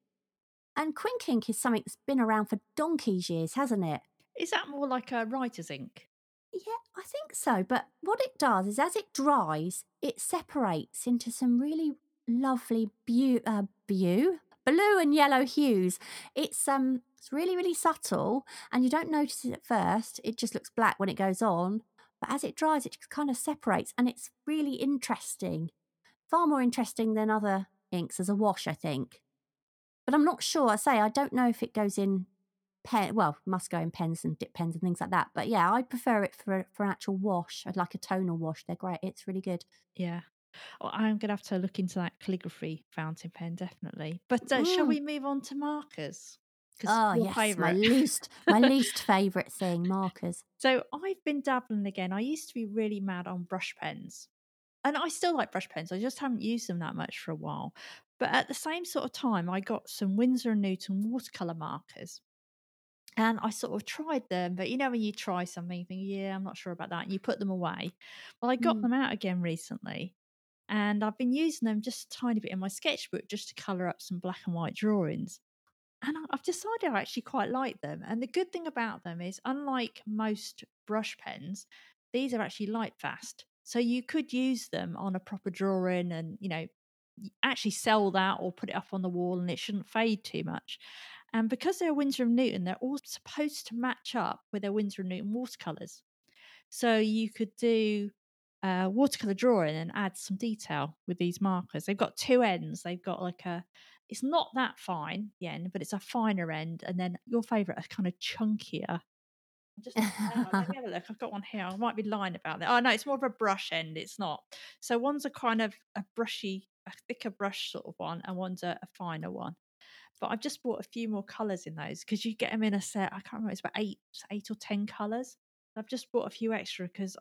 And Quink ink is something that's been around for donkey's years, hasn't it? Is that more like a writer's ink? Yeah, I think so. But what it does is as it dries, it separates into some really lovely bu- uh, bu- blue and yellow hues. It's um it's really, really subtle and you don't notice it at first. It just looks black when it goes on. But as it dries, it kind of separates and it's really interesting. Far more interesting than other inks as a wash, I think. But I'm not sure. I say I don't know if it goes in pen well must go in pens and dip pens and things like that but yeah I'd prefer it for for an actual wash i'd like a tonal wash they're great it's really good Yeah. Well, I'm going to have to look into that calligraphy fountain pen, definitely. But uh, shall Mm. we move on to markers? oh yes my least my least favorite thing markers So I've been dabbling again. I used to be really mad on brush pens. And I still like brush pens. I just haven't used them that much for a while. But at the same sort of time, I got some Winsor and Newton watercolor markers. And I sort of tried them, but you know when you try something, you think, yeah, I'm not sure about that, and you put them away. Well, I got Mm. them out again recently, and I've been using them just a tiny bit in my sketchbook just to colour up some black and white drawings. And I've decided I actually quite like them. And the good thing about them is, unlike most brush pens, these are actually light fast. So you could use them on a proper drawing and, you know, actually sell that or put it up on the wall and it shouldn't fade too much. And because they're Winsor and Newton, they're all supposed to match up with their Winsor and Newton watercolors. So you could do a watercolor drawing and add some detail with these markers. They've got two ends. They've got like a, it's not that fine, the end, but it's a finer end. And then your favorite are kind of chunkier. Just on, oh, let me have a look. I've got one here. I might be lying about that. Oh no, it's more of a brush end. It's not. So one's a kind of a brushy, a thicker brush sort of one, and one's a, a finer one. But I've just bought a few more colours in those because you get them in a set. I can't remember. It's about eight, eight or ten colours. I've just bought a few extra because,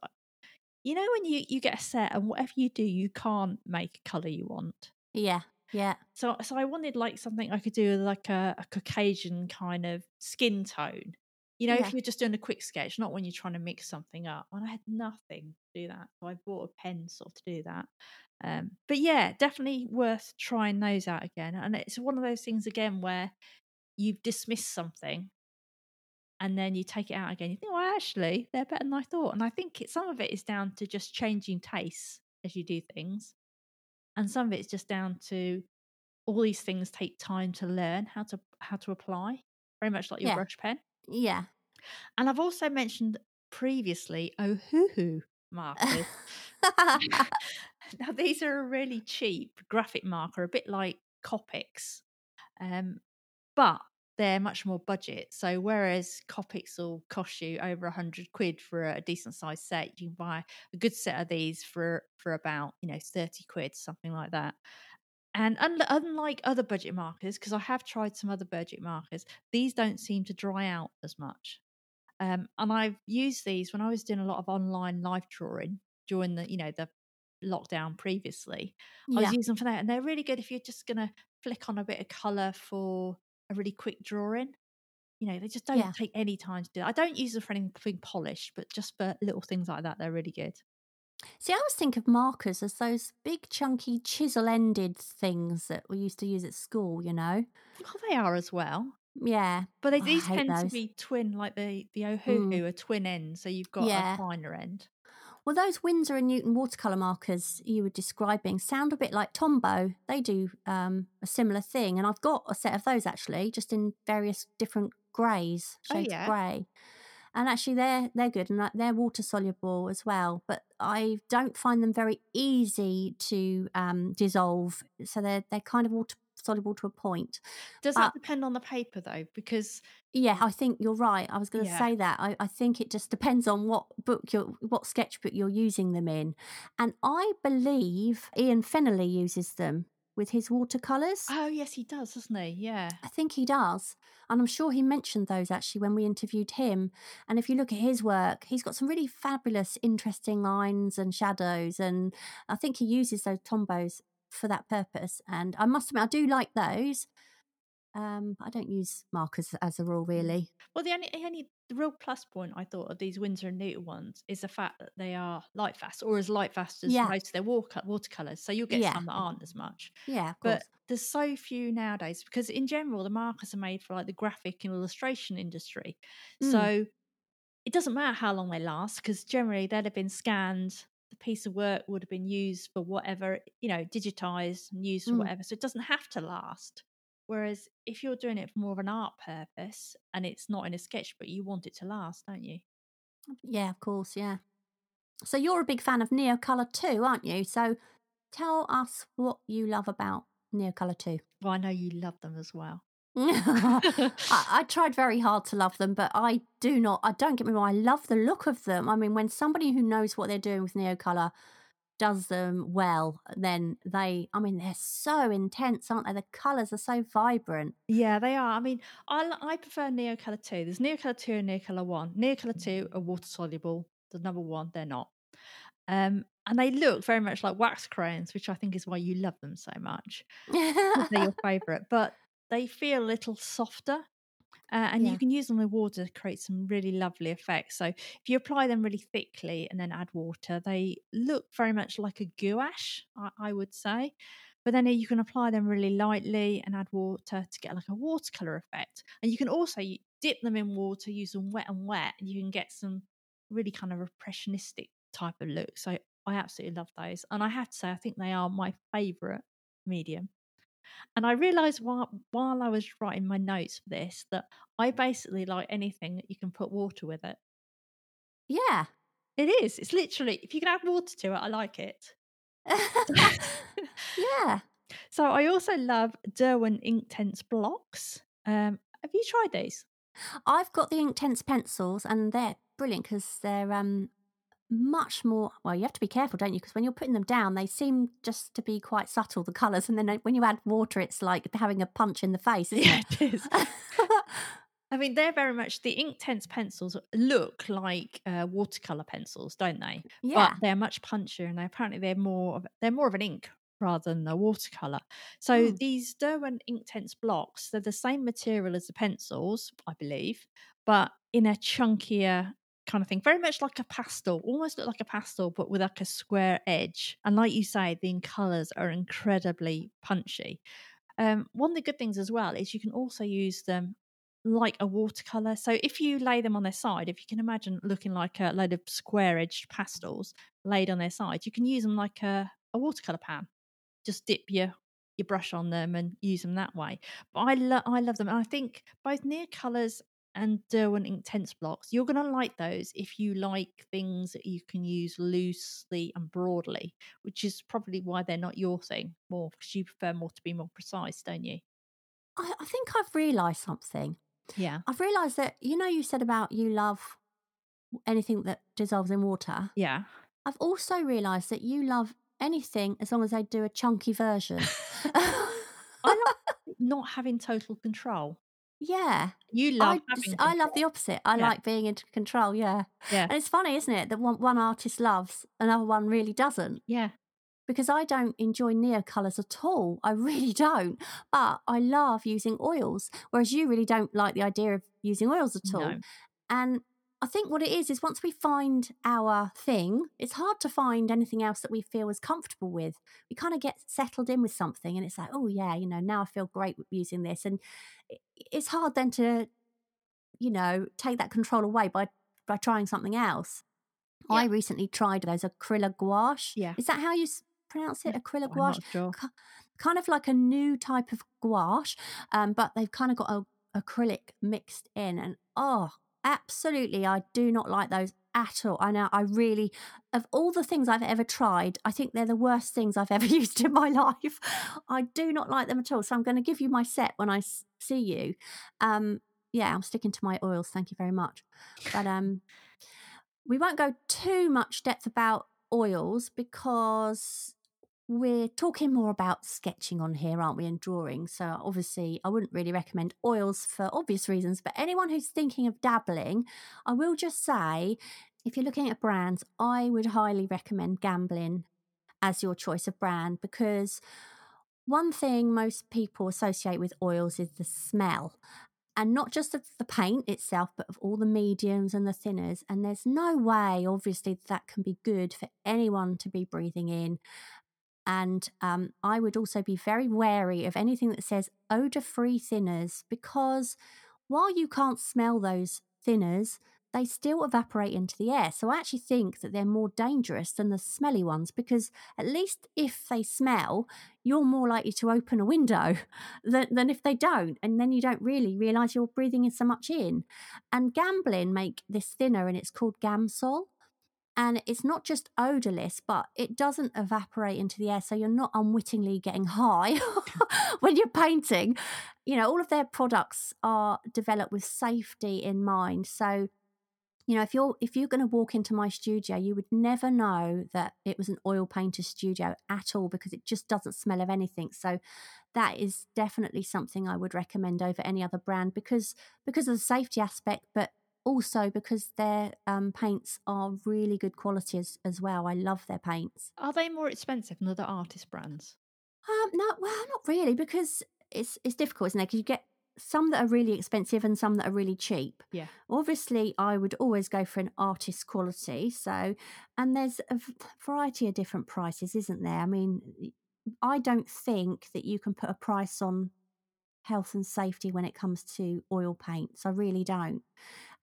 you know, when you you get a set and whatever you do, you can't make a colour you want. yeah yeah So, so I wanted like something I could do with like a, a Caucasian kind of skin tone. You know, Yeah. if you're just doing a quick sketch, not when you're trying to mix something up. And I had nothing to do that, so I bought a pen sort of to do that. Um, but yeah, definitely worth trying those out again. And it's one of those things again where you've dismissed something, and then you take it out again. You think, well, actually, they're better than I thought. And I think it, some of it is down to just changing tastes as you do things, and some of it's just down to all these things take time to learn how to how to apply. Very much like your Yeah. brush pen. yeah And I've also mentioned previously oh Ohuhu markers. now these are a really cheap graphic marker, a bit like Copics, um, but they're much more budget. So whereas Copics will cost you over a hundred quid for a decent sized set, you can buy a good set of these for for about you know thirty quid, something like that. And un- unlike other budget markers, because I have tried some other budget markers, these don't seem to dry out as much. Um, and I've used these when I was doing a lot of online live drawing during the, you know, the lockdown previously. I was using them for that, and they're really good if you're just going to flick on a bit of color for a really quick drawing. You know, they just don't Yeah. take any time to do. I don't use them for anything polished, but just for little things like that, they're really good. see i always think of markers as those big chunky chisel ended things that we used to use at school you know Well, they are as well. yeah But they, Oh, these tend to be twin, like the the Ohuhu mm. are twin ends, so you've got Yeah. a finer end. Well, those Winsor and Newton watercolour markers you were describing sound a bit like Tombow. They do um, a similar thing. And I've got a set of those actually, just in various different greys, Oh, shades yeah. of grey. And actually, they're they're good and they're water soluble as well. But I don't find them very easy to um, dissolve. So they're they're kind of water soluble to a point. Does But- that depend on the paper though? Because Yeah, I think you're right. I was going to Yeah. say that. I, I think it just depends on what book you're, what sketchbook you're using them in, and I believe Ian Fennelly uses them with his watercolors. oh yes, he does, doesn't he? Yeah. I think he does, and I'm sure he mentioned those actually when we interviewed him. And if you look at his work, he's got some really fabulous, interesting lines and shadows, and I think he uses those Tombows for that purpose. And I must admit, I do like those. Um, I don't use markers as a rule, really. Well, the only, the only the real plus point I thought of these Winsor and Newton ones is the fact that they are light fast, or as light fast as Yeah. most of their water watercolors. So you'll get Yeah. some that aren't as much. Yeah, of course. But there's so few nowadays because in general the markers are made for like the graphic and illustration industry. Mm. So it doesn't matter how long they last because generally they'd have been scanned. The piece of work would have been used for whatever, you know, digitized and used for Mm. whatever. So it doesn't have to last. Whereas if you're doing it for more of an art purpose and it's not in a sketchbook, you want it to last, don't you? Yeah, of course, yeah. So you're a big fan of Neocolor too, aren't you? So tell us what you love about Neocolor too. Well, I know you love them as well. I, I tried very hard to love them, but I do not. I don't get me wrong. I love the look of them. I mean, when somebody who knows what they're doing with Neocolor does them well, then they. I mean, they're so intense, aren't they? The colors are so vibrant. Yeah, they are. I mean, I I prefer Neocolor 2. There's Neocolor 2 and Neocolor 1. Neocolor 2 are water soluble. The number one, they're not. Um, and they look very much like wax crayons, which I think is why you love them so much. They're your favourite, but they feel a little softer. Uh, and Yeah. you can use them with water to create some really lovely effects. So if you apply them really thickly and then add water, they look very much like a gouache, I, I would say. But then you can apply them really lightly and add water to get like a watercolor effect. And you can also dip them in water, use them wet and wet, and you can get some really kind of impressionistic type of look. So I absolutely love those. And I have to say, I think they are my favourite medium. And I realised while while I was writing my notes for this that I basically like anything that you can put water with it. yeah. It is. It's literally if you can add water to it, I like it. yeah. So I also love Derwent Inktense blocks. Um, have you tried these? I've got the Inktense pencils, and they're brilliant because they're um much more. Well, you have to be careful, don't you? Because when you're putting them down, they seem just to be quite subtle, the colours, and then uh, when you add water, it's like having a punch in the face, Yeah, it? it is. I mean, they're very much the Inktense pencils look like uh, watercolor pencils, don't they? yeah. but they're much punchier and they apparently they're more of they're more of an ink rather than a watercolor. So Mm. these Derwent Inktense blocks, they're the same material as the pencils, I believe, but in a chunkier kind of thing, very much like a pastel, almost look like a pastel, but with like a square edge. And like you say, the colours are incredibly punchy. Um, one of the good things as well is you can also use them like a watercolor. So if you lay them on their side, if you can imagine looking like a load of square edged pastels laid on their side, you can use them like a, a watercolor pan. Just dip your your brush on them and use them that way. But I love I love them. And I think both neo colors and Derwent Inktense blocks, you're going to like those if you like things that you can use loosely and broadly, which is probably why they're not your thing more because you prefer more to be more precise, don't you? I, I think I've realised something. Yeah. I've realised that you know you said about you love anything that dissolves in water. Yeah. I've also realised that you love anything as long as they do a chunky version. I like not having total control. Yeah, You I love just- having I love the opposite. I Yeah. like being in control. Yeah, Yeah. and it's funny, isn't it, that one one artist loves, another one really doesn't. Yeah. Because I don't enjoy neo colours at all. I really don't. But I love using oils, whereas you really don't like the idea of using oils at all. No. And I think what it is is once we find our thing, it's hard to find anything else that we feel as comfortable with. We kind of get settled in with something and it's like, oh, yeah, you know, now I feel great using this. And it's hard then to, you know, take that control away by, by trying something else. I recently tried those acrylic gouache. Yeah. Is that how you pronounce it? Acrylic gouache? sure. Kind of like a new type of gouache, um, but they've kind of got a acrylic mixed in. And oh, absolutely, I do not like those at all. I know I really, of all the things I've ever tried, I think they're the worst things I've ever used in my life. I do not like them at all. So I'm going to give you my set when I see you. Um, yeah, I'm sticking to my oils. Thank you very much. But um, we won't go too much depth about oils because we're talking more about sketching on here, aren't we, and drawing. So obviously, I wouldn't really recommend oils for obvious reasons. But anyone who's thinking of dabbling, I will just say, if you're looking at brands, I would highly recommend Gamblin as your choice of brand because one thing most people associate with oils is the smell and not just of the paint itself, but of all the mediums and the thinners. And there's no way, obviously, that can be good for anyone to be breathing in. And um, I would also be very wary of anything that says odor free thinners because while you can't smell those thinners, they still evaporate into the air. So I actually think that they're more dangerous than the smelly ones because at least if they smell, you're more likely to open a window than, than if they don't. And then you don't really realize you're breathing in so much in. And Gamblin make this thinner and it's called Gamsol. And it's not just odorless, but it doesn't evaporate into the air. So you're not unwittingly getting high when you're painting. You know, all of their products are developed with safety in mind. So you know if you're if you're going to walk into my studio you would never know that it was an oil painter studio at all because it just doesn't smell of anything so that is definitely something i would recommend over any other brand because because of the safety aspect but also because their um, paints are really good quality as, as well. I love their paints. Are they more expensive than other artist brands? um no well not really because it's it's difficult isn't it? Because you get some that are really expensive and some that are really cheap. Yeah. obviously i would always go for an artist quality so and there's a variety of different prices isn't there? I mean I don't think that you can put a price on health and safety when it comes to oil paints i really don't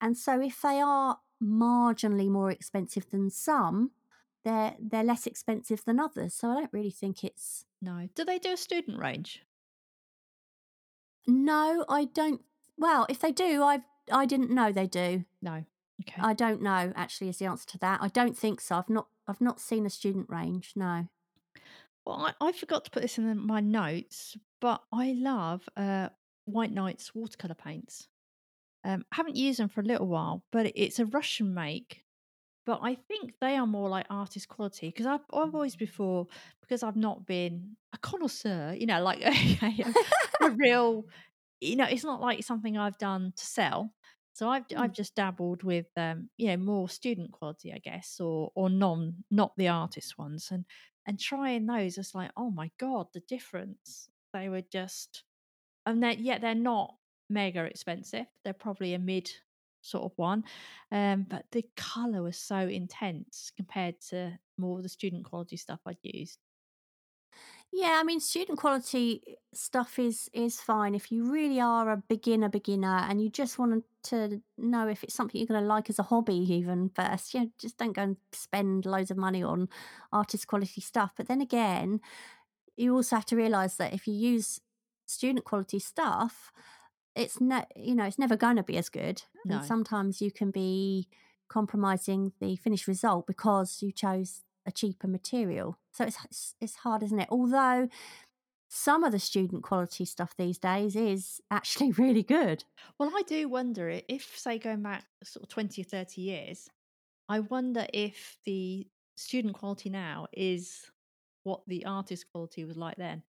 and so if they are marginally more expensive than some they're they're less expensive than others so i don't really think it's No. Do they do a student range? no i don't well if they do I've i didn't know they do No. Okay. I don't know. Actually, is the answer to that. I don't think so. I've not. I've not seen a student range. No. Well, I, I forgot to put this in the- my notes, but I love uh, White Nights watercolor paints. Um, I haven't used them for a little while, but it's a Russian make. But I think they are more like artist quality because I've, I've always before because I've not been a connoisseur, you know, like a, a real, you know, it's not like something I've done to sell. So I've I've just dabbled with um, you know more student quality, I guess, or or non not the artist ones, and and trying those. It's like, oh my god, the difference. They were just, and yet they're not mega expensive. They're probably a mid sort of one, um, but the color was so intense compared to more of the student quality stuff I'd used. Yeah, I mean, student quality eh, stuff is is fine if you really are a beginner beginner and you just want to know if it's something you're going to like as a hobby. Even first, You know, just don't go and spend loads of money on artist quality stuff. But then again, you also have to realize that if you use student quality stuff, it's no, you know, it's never going to be as good. No. And sometimes you can be compromising the finished result because you chose a cheaper material. So it's it's, it's hard, isn't it? Although some of the student quality stuff these days is actually really good. Well, I do wonder if, say, going back sort of 20 or 30 years, I wonder if the student quality now is what the artist quality was like then.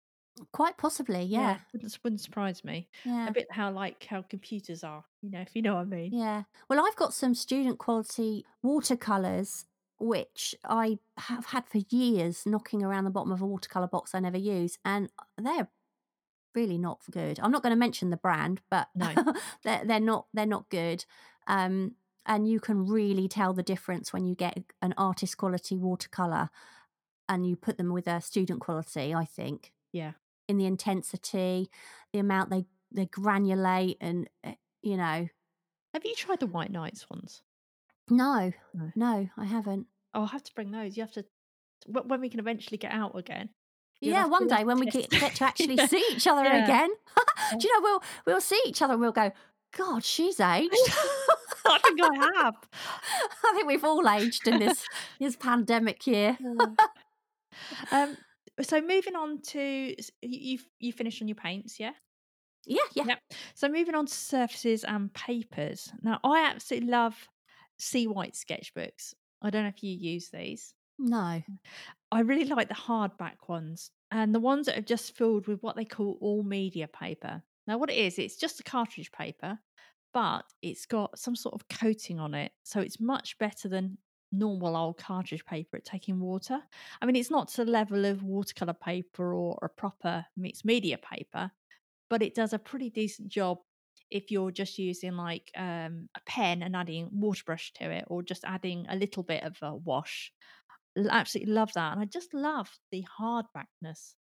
Quite possibly, yeah. Wouldn't, wouldn't surprise me. Yeah. A bit how, like, how computers are, you know, if you know what I mean. Yeah. Well, I've got some student quality watercolors which I have had for years knocking around the bottom of a watercolor box I never use and they're really not good. I'm not going to mention the brand, but No. they're they're not they're not good. Um and you can really tell the difference when you get an artist quality watercolor and you put them with a student quality, I think. Yeah. In the intensity, the amount they they granulate and uh, you know, Have you tried the White Nights ones? No, No. no, I haven't. Oh, I'll have to bring those. You have to when we can eventually get out again. Yeah, one day when we get, get to actually Yeah. see each other Yeah. again. Do you know we'll we'll see each other and we'll go, God, she's aged. I think I have. I think we've all aged in this this pandemic year. um, so moving on to you, you finished on your paints, yeah? Yeah, yeah. Yep. So moving on to surfaces and papers. Now I absolutely love Seawhite sketchbooks. I don't know if you use these. No. Mm. I really like the hardback ones and the ones that are just filled with what they call all media paper. Now, what it is, it's just a cartridge paper, but it's got some sort of coating on it. So it's much better than normal old cartridge paper at taking water. I mean, it's not to the level of watercolor paper or a proper mixed media paper, but it does a pretty decent job if you're just using like um, a pen and adding water brush to it or just adding a little bit of a wash absolutely love that. And I just love the hardbackness.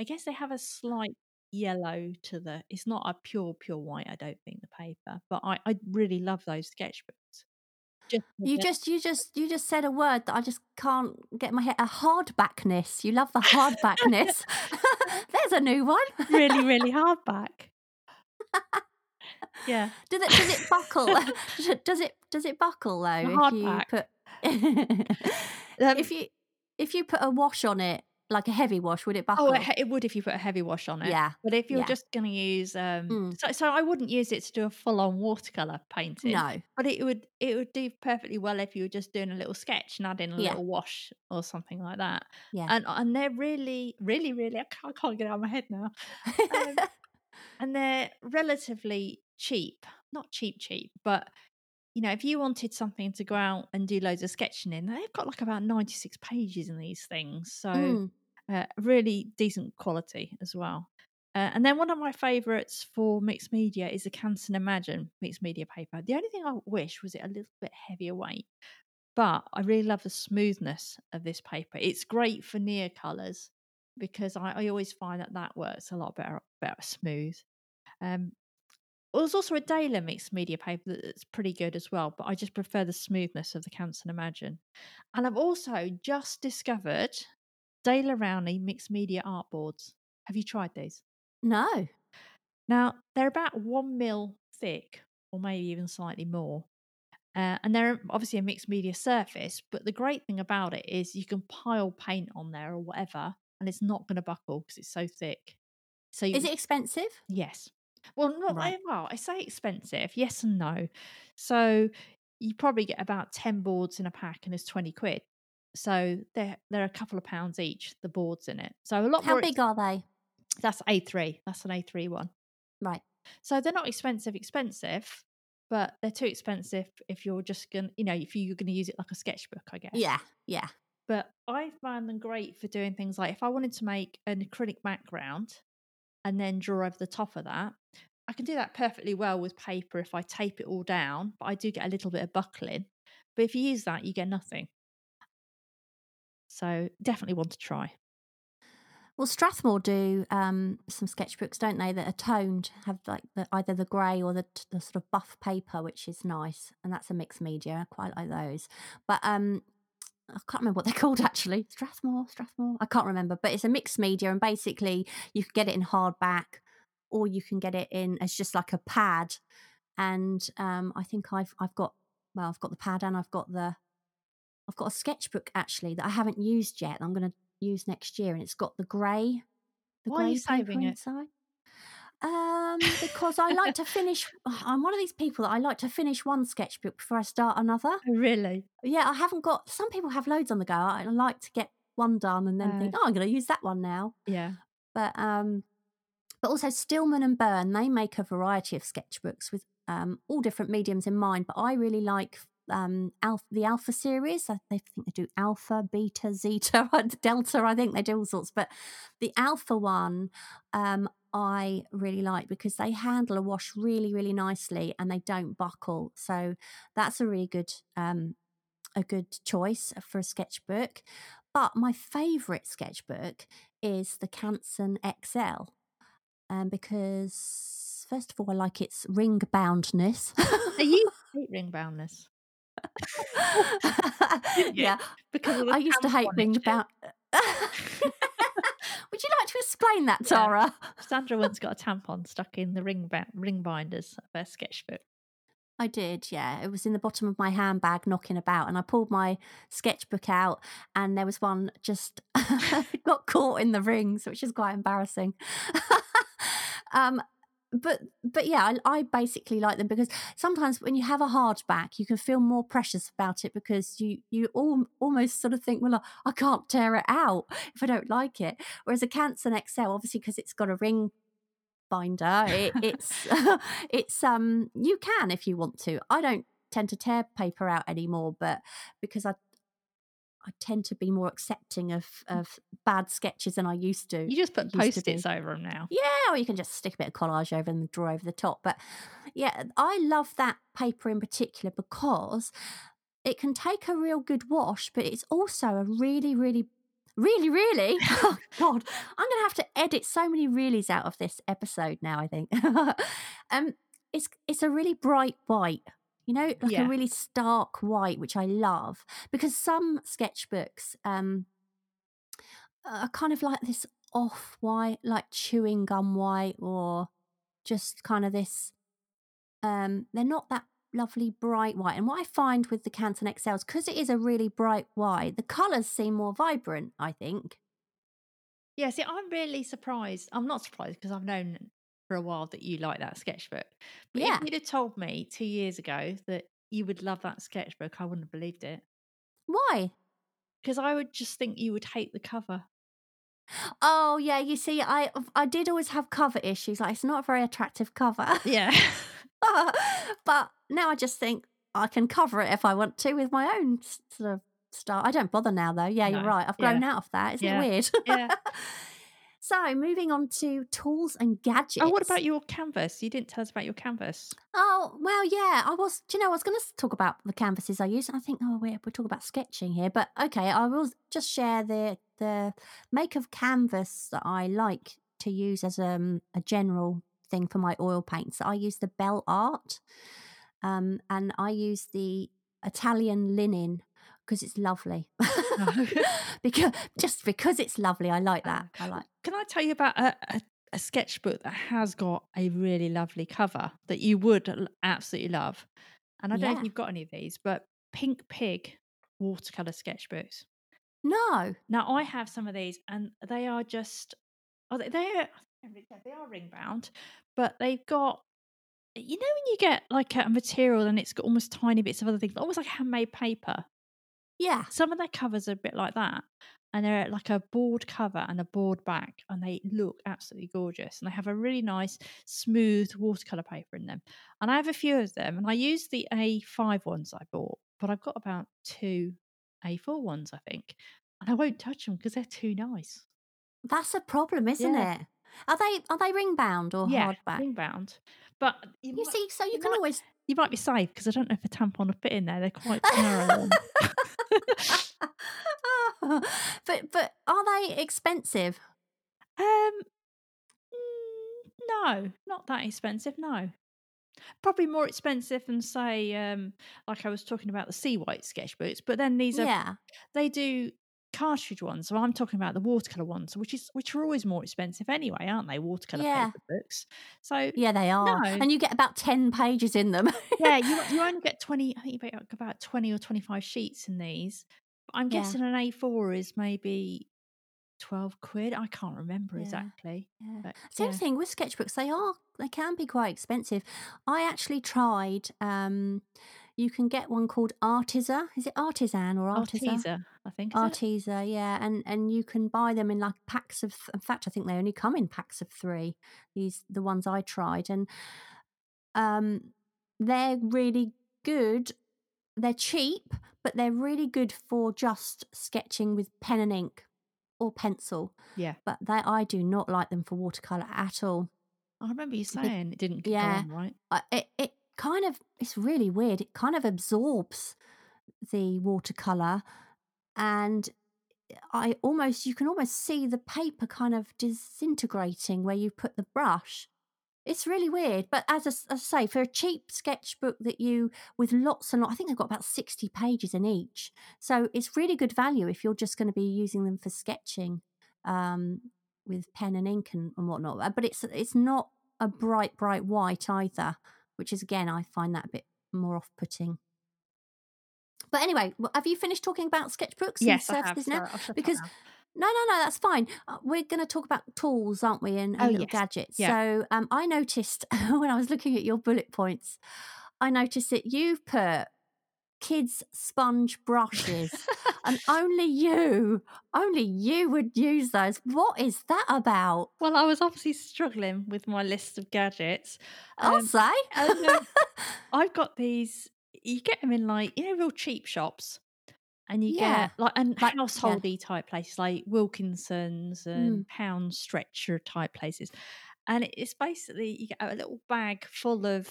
I guess they have a slight yellow to the it's not a pure, pure white, I don't think, the paper. But I, I really love those sketchbooks. Just You just you just you just said a word that I just can't get my head a hardbackness. You love the hardbackness. There's a new one. really, really hardback. Yeah. Does it does it buckle? does it does it buckle though? If you hardback. put Um, if you if you put a wash on it, like a heavy wash, would it buckle? oh, it, it would if you put a heavy wash on it. yeah. But if you're yeah. just going to use, um, Mm. so, so I wouldn't use it to do a full-on watercolor painting. No. But it would it would do perfectly well if you were just doing a little sketch and adding a Yeah. little wash or something like that. Yeah. And and they're really, really, really I can't, I can't get it out of my head now. Um, and they're relatively cheap. Not cheap, cheap, but you know, if you wanted something to go out and do loads of sketching in, they've got like about 96 pages in these things. So Mm. uh, really decent quality as well. Uh, and then one of my favourites for mixed media is the Canson Imagine mixed media paper. The only thing I wish was it a little bit heavier weight, but I really love the smoothness of this paper. It's great for neo colours because I, I always find that that works a lot better, better smooth. Um, there's also a Daler mixed media paper that's pretty good as well, but I just prefer the smoothness of the Canson Imagine. And I've also just discovered Daler-Rowney mixed media art boards. Have you tried these? No. Now, they're about one mil thick, or maybe even slightly more. Uh, and they're obviously a mixed media surface, but the great thing about it is you can pile paint on there or whatever, and it's not going to buckle because it's so thick. So you, Is it expensive? Yes. Well, not Right. well. I say expensive, yes and no. So you probably get about ten boards in a pack, and it's twenty quid. So they're they're a couple of pounds each. The boards in it. So a lot more. How big are they? That's A three. That's an A three one. Right. So they're not expensive, expensive, but they're too expensive if you're just gonna, you know, if you're gonna use it like a sketchbook, I guess. Yeah. Yeah. But I find them great for doing things like if I wanted to make an acrylic background and then draw over the top of that, I can do that perfectly well with paper if I tape it all down, but I do get a little bit of buckling. But if you use that, you get nothing. So definitely want to try. Well, Strathmore do um, some sketchbooks, don't they? That are toned, have like the, either the grey or the, the sort of buff paper, which is nice, and that's a mixed media. I quite like those. But um, I can't remember what they're called actually. Strathmore, Strathmore. I can't remember, but it's a mixed media, and basically you can get it in hardback, or you can get it in as just like a pad. And um, I think I've I've got well, I've got the pad and I've got the I've got a sketchbook actually that I haven't used yet. I'm going to use next year, and it's got the grey, the Why are you saving it? inside. Um, because I like to finish. I'm one of these people that I like to finish one sketchbook before I start another. Oh, really? Yeah, I haven't got. Some people have loads on the go. I like to get one done and then think, oh, I'm going to use that one now. Yeah. But um, but also Stillman and Birn, they make a variety of sketchbooks with um all different mediums in mind. But I really like um alpha, the Alpha series. I think they do Alpha, Beta, Zeta, Delta. I think they do all sorts. But the Alpha one, um, I really like because they handle a wash really, really nicely and they don't buckle. So that's a really good um a good choice for a sketchbook. But my favourite sketchbook is the Canson XL, um, because first of all, I like its ring boundness. Are you hate ring boundness? Didn't yeah, Because I used to hate tampon things issue. about. Would you like to explain that, Yeah. Tara? Sandra once got a tampon stuck in the ring ba- ring binders of her sketchbook. I did, yeah. It was in the bottom of my handbag knocking about, and I pulled my sketchbook out, and there was one just got caught in the rings, which is quite embarrassing. um, but but yeah, I, I basically like them because sometimes when you have a hardback, you can feel more precious about it because you you all, almost sort of think, well, I, I can't tear it out if I don't like it. Whereas a Canson XL, obviously, because it's got a ring binder it, it's it's um you can if you want to i don't tend to tear paper out anymore but because i i tend to be more accepting of of bad sketches than i used to You just put to be. post-its over them now. yeah or you can just stick a bit of collage over and draw over the top but yeah i love that paper in particular because it can take a real good wash but it's also a really really really really oh god i'm gonna have to edit so many reallys out of this episode now i think um it's it's a really bright white you know like Yeah. a really stark white which i love because some sketchbooks um are kind of like this off white like chewing gum white or just kind of this um they're not that lovely bright white and what i find with the Canson XLs because it is a really bright white the colors seem more vibrant i think Yeah, see, I'm really surprised. I'm not surprised because I've known for a while that you like that sketchbook. But Yeah. if you'd have told me two years ago that you would love that sketchbook, I wouldn't have believed it. why Because I would just think you would hate the cover. oh yeah you see i i did always have cover issues like it's not a very attractive cover Yeah. but now i just think i can cover it if i want to with my own sort of style i don't bother now though yeah you're right i've yeah. grown out of that isn't Yeah, it weird yeah. so moving on to tools and gadgets oh, what about your canvas? You didn't tell us about your canvas. Oh, well, yeah. I was, do you know, I was going to talk about the canvases I use. And I think, oh, we're, we're talking about sketching here. But okay, I will just share the the make of canvas that I like to use as um, a general thing for my oil paints. I use the Bell Art um, and I use the Italian linen because it's lovely. Oh. because Just because it's lovely. I like that. Um, I like Can I tell you about a, a, a sketchbook that has got a really lovely cover that you would absolutely love? And I don't know if you've got any of these, but Pink Pig watercolor sketchbooks. No. Now I have some of these, and they are just oh, they they are they are ring bound, but they've got you know when you get like a material and it's got almost tiny bits of other things, almost like handmade paper. Yeah. Some of their covers are a bit like that, and they're like a board cover and a board back, and they look absolutely gorgeous. And they have a really nice, smooth watercolor paper in them. And I have a few of them, and I use the A5 ones I bought, but I've got about two A4 ones, I think, and I won't touch them because they're too nice. That's a problem, isn't Yeah. it? Are they are they ring bound or yeah, hardback? ring bound. But you, You might, see, so you you can might- always. You might be safe because I don't know if a tampon will fit in there. They're quite narrow. but but are they expensive? Um, no, not that expensive. No, probably more expensive than say, um, like I was talking about the Seawhite sketchbooks. But then these are Yeah, they do cartridge ones. So I'm talking about the watercolor ones, which is which are always more expensive anyway, aren't they? Watercolor Yeah. paper books. So yeah, they are, No. and you get about ten pages in them. yeah, you you only get twenty. I think you get about twenty or twenty five sheets in these. I'm Yeah. guessing an A4 is maybe twelve quid. I can't remember Yeah. exactly. Yeah. But Same yeah. thing with sketchbooks. They are they can be quite expensive. I actually tried. Um, you can get one called Artisan. Is it Artisan or Artisan? Arteza, I think. Is it? Yeah, and and you can buy them in like packs of. In fact, I think they only come in packs of three. These the ones I tried, and um, they're really good. They're cheap, but they're really good for just sketching with pen and ink or pencil. Yeah. But they, I do not like them for watercolor at all. I remember you saying it didn't yeah. go on right. I- It it kind of it's really weird. It kind of absorbs the watercolor, and I almost you can almost see the paper kind of disintegrating where you put the brush. It's really weird, but as I, as I say, for a cheap sketchbook that you with lots and lots, I think they've got about sixty pages in each, so it's really good value if you're just going to be using them for sketching um, with pen and ink and, and whatnot. But it's it's not a bright bright white either, which is again I find that a bit more off putting. But anyway, have you finished talking about sketchbooks Yes, and surfaces now? Sorry, I'll shut up Because no, no, no, that's fine. Uh, we're going to talk about tools, aren't we, and, and Oh, little yes. gadgets. Yeah. So um, I noticed when I was looking at your bullet points, I noticed that you've put kids' sponge brushes, and only you, only you would use those. What is that about? Well, I was obviously struggling with my list of gadgets. I'll Um, say. and, um, I've got these. You get them in like you know real cheap shops, and you Yeah, get like and like- yeah. householdy type places like Wilkinsons and Mm. Pound Stretcher type places, and it's basically you get a little bag full of.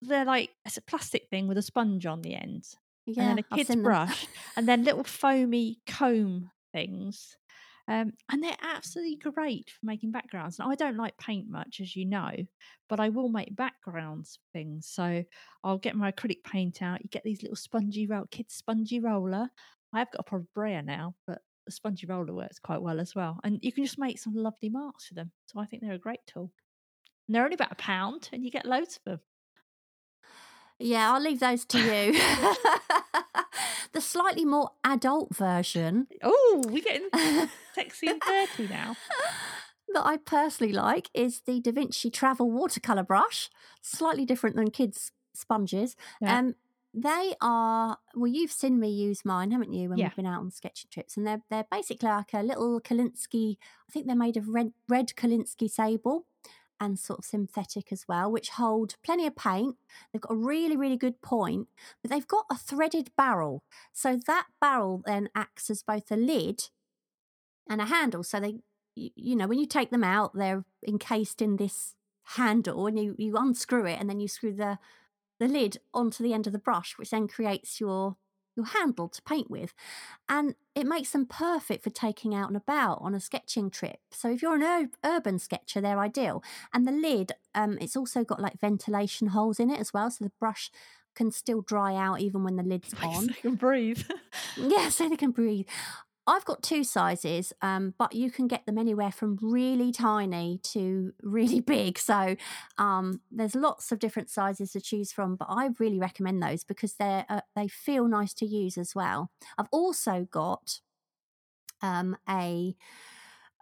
They're like it's a plastic thing with a sponge on the end, and yeah, then a kid's brush, and then little foamy comb things. Um, and they're absolutely great for making backgrounds. Now, I don't like paint much, as you know, but I will make backgrounds for things. So I'll get my acrylic paint out. You get these little spongy roll, kids spongy roller. I have got a proper brayer now, but the spongy roller works quite well as well. And you can just make some lovely marks with them. So I think they're a great tool. And they're only about a pound, and you get loads of them. Yeah, I'll leave those to you. the slightly more adult version Oh, we're getting sexy and dirty now. that I personally like is the Da Vinci Travel Watercolor Brush. Slightly different than kids' sponges. Yeah. Um, they are well. You've seen me use mine, haven't you? When Yeah. we've been out on sketching trips, and they're they're basically like a little Kolinsky. I think they're made of red red Kolinsky sable, and sort of synthetic as well, which hold plenty of paint. They've got a really really good point, but they've got a threaded barrel, so that barrel then acts as both a lid and a handle. So they, you, know, when you take them out, they're encased in this handle, and you you unscrew it, and then you screw the the lid onto the end of the brush, which then creates your your handle to paint with, and it makes them perfect for taking out and about on a sketching trip. So if you're an ur- urban sketcher, they're ideal. And the lid, um, it's also got like ventilation holes in it as well, so the brush can still dry out even when the lid's on. I can breathe. Yeah, so they can breathe. I've got two sizes, um, but you can get them anywhere from really tiny to really big. So um, there's lots of different sizes to choose from, but I really recommend those because they're uh, they feel nice to use as well. I've also got um, a,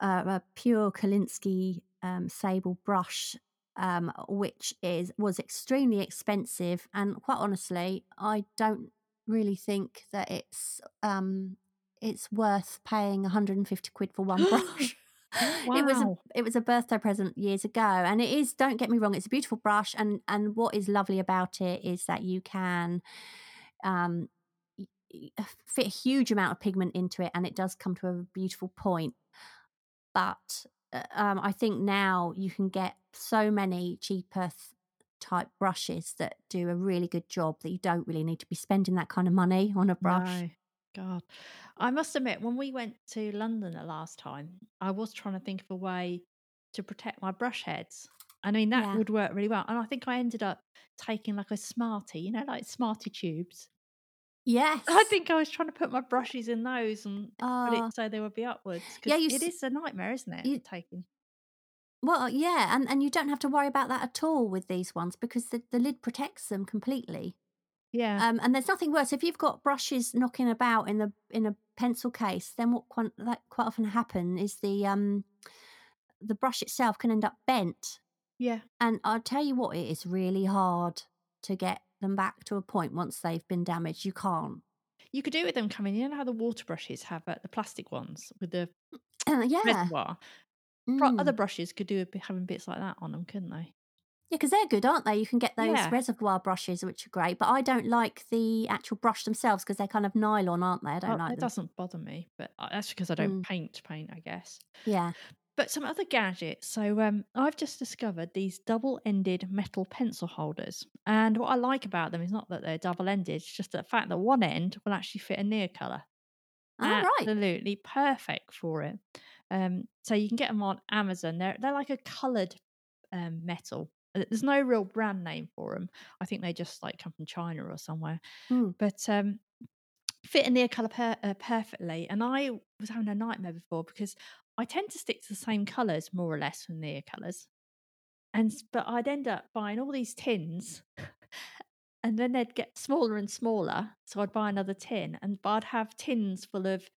uh, a pure Kolinsky um, sable brush. Um, which is was extremely expensive, and quite honestly, I don't really think that it's um it's worth paying 150 quid for one brush. It was a, it was a birthday present years ago, and it is. Don't get me wrong; it's a beautiful brush, and and what is lovely about it is that you can um y- fit a huge amount of pigment into it, and it does come to a beautiful point. But uh, um, I think now you can get so many cheaper th- type brushes that do a really good job that you don't really need to be spending that kind of money on a brush. No, God. I must admit, when we went to London the last time, I was trying to think of a way to protect my brush heads. I mean, that Yeah. would work really well. And I think I ended up taking like a Smartie, you know, like Smartie tubes. Yes, I think I was trying to put my brushes in those and put Uh, it so they would be upwards. yeah, you it is a nightmare, isn't it? you- taking. Well, yeah, and, and you don't have to worry about that at all with these ones because the, the lid protects them completely. Yeah. Um, and there's nothing worse if you've got brushes knocking about in the in a pencil case. Then what quite, that quite often happen is the um the brush itself can end up bent. yeah. And I'll tell you what, it is really hard to get them back to a point once they've been damaged. You can't. You could do it with them coming. You know how the water brushes have uh, the plastic ones with the yeah, reservoir? Pro- Other Mm. brushes could do bit, having bits like that on them, couldn't they? Yeah, because they're good, aren't they? You can get those Yeah. reservoir brushes, which are great. But I don't like the actual brush themselves because they're kind of nylon, aren't they? I don't Well, like it them. doesn't bother me, but that's because I don't Mm. paint paint, I guess. Yeah. But some other gadgets. So um, I've just discovered these double-ended metal pencil holders, and what I like about them is not that they're double-ended; it's just the fact that one end will actually fit a Neocolor. All right. Absolutely perfect for it. Um, so you can get them on Amazon. They're they're like a coloured um, metal. Uh, There's no real brand name for them. I think they just like come from China or somewhere. Mm. But um, fit in Neocolor per- uh, perfectly. And I was having a nightmare before because I tend to stick to the same colors more or less from Neocolors. And but I'd end up buying all these tins. And then they'd get smaller and smaller. So I'd buy another tin and but I'd have tins full of,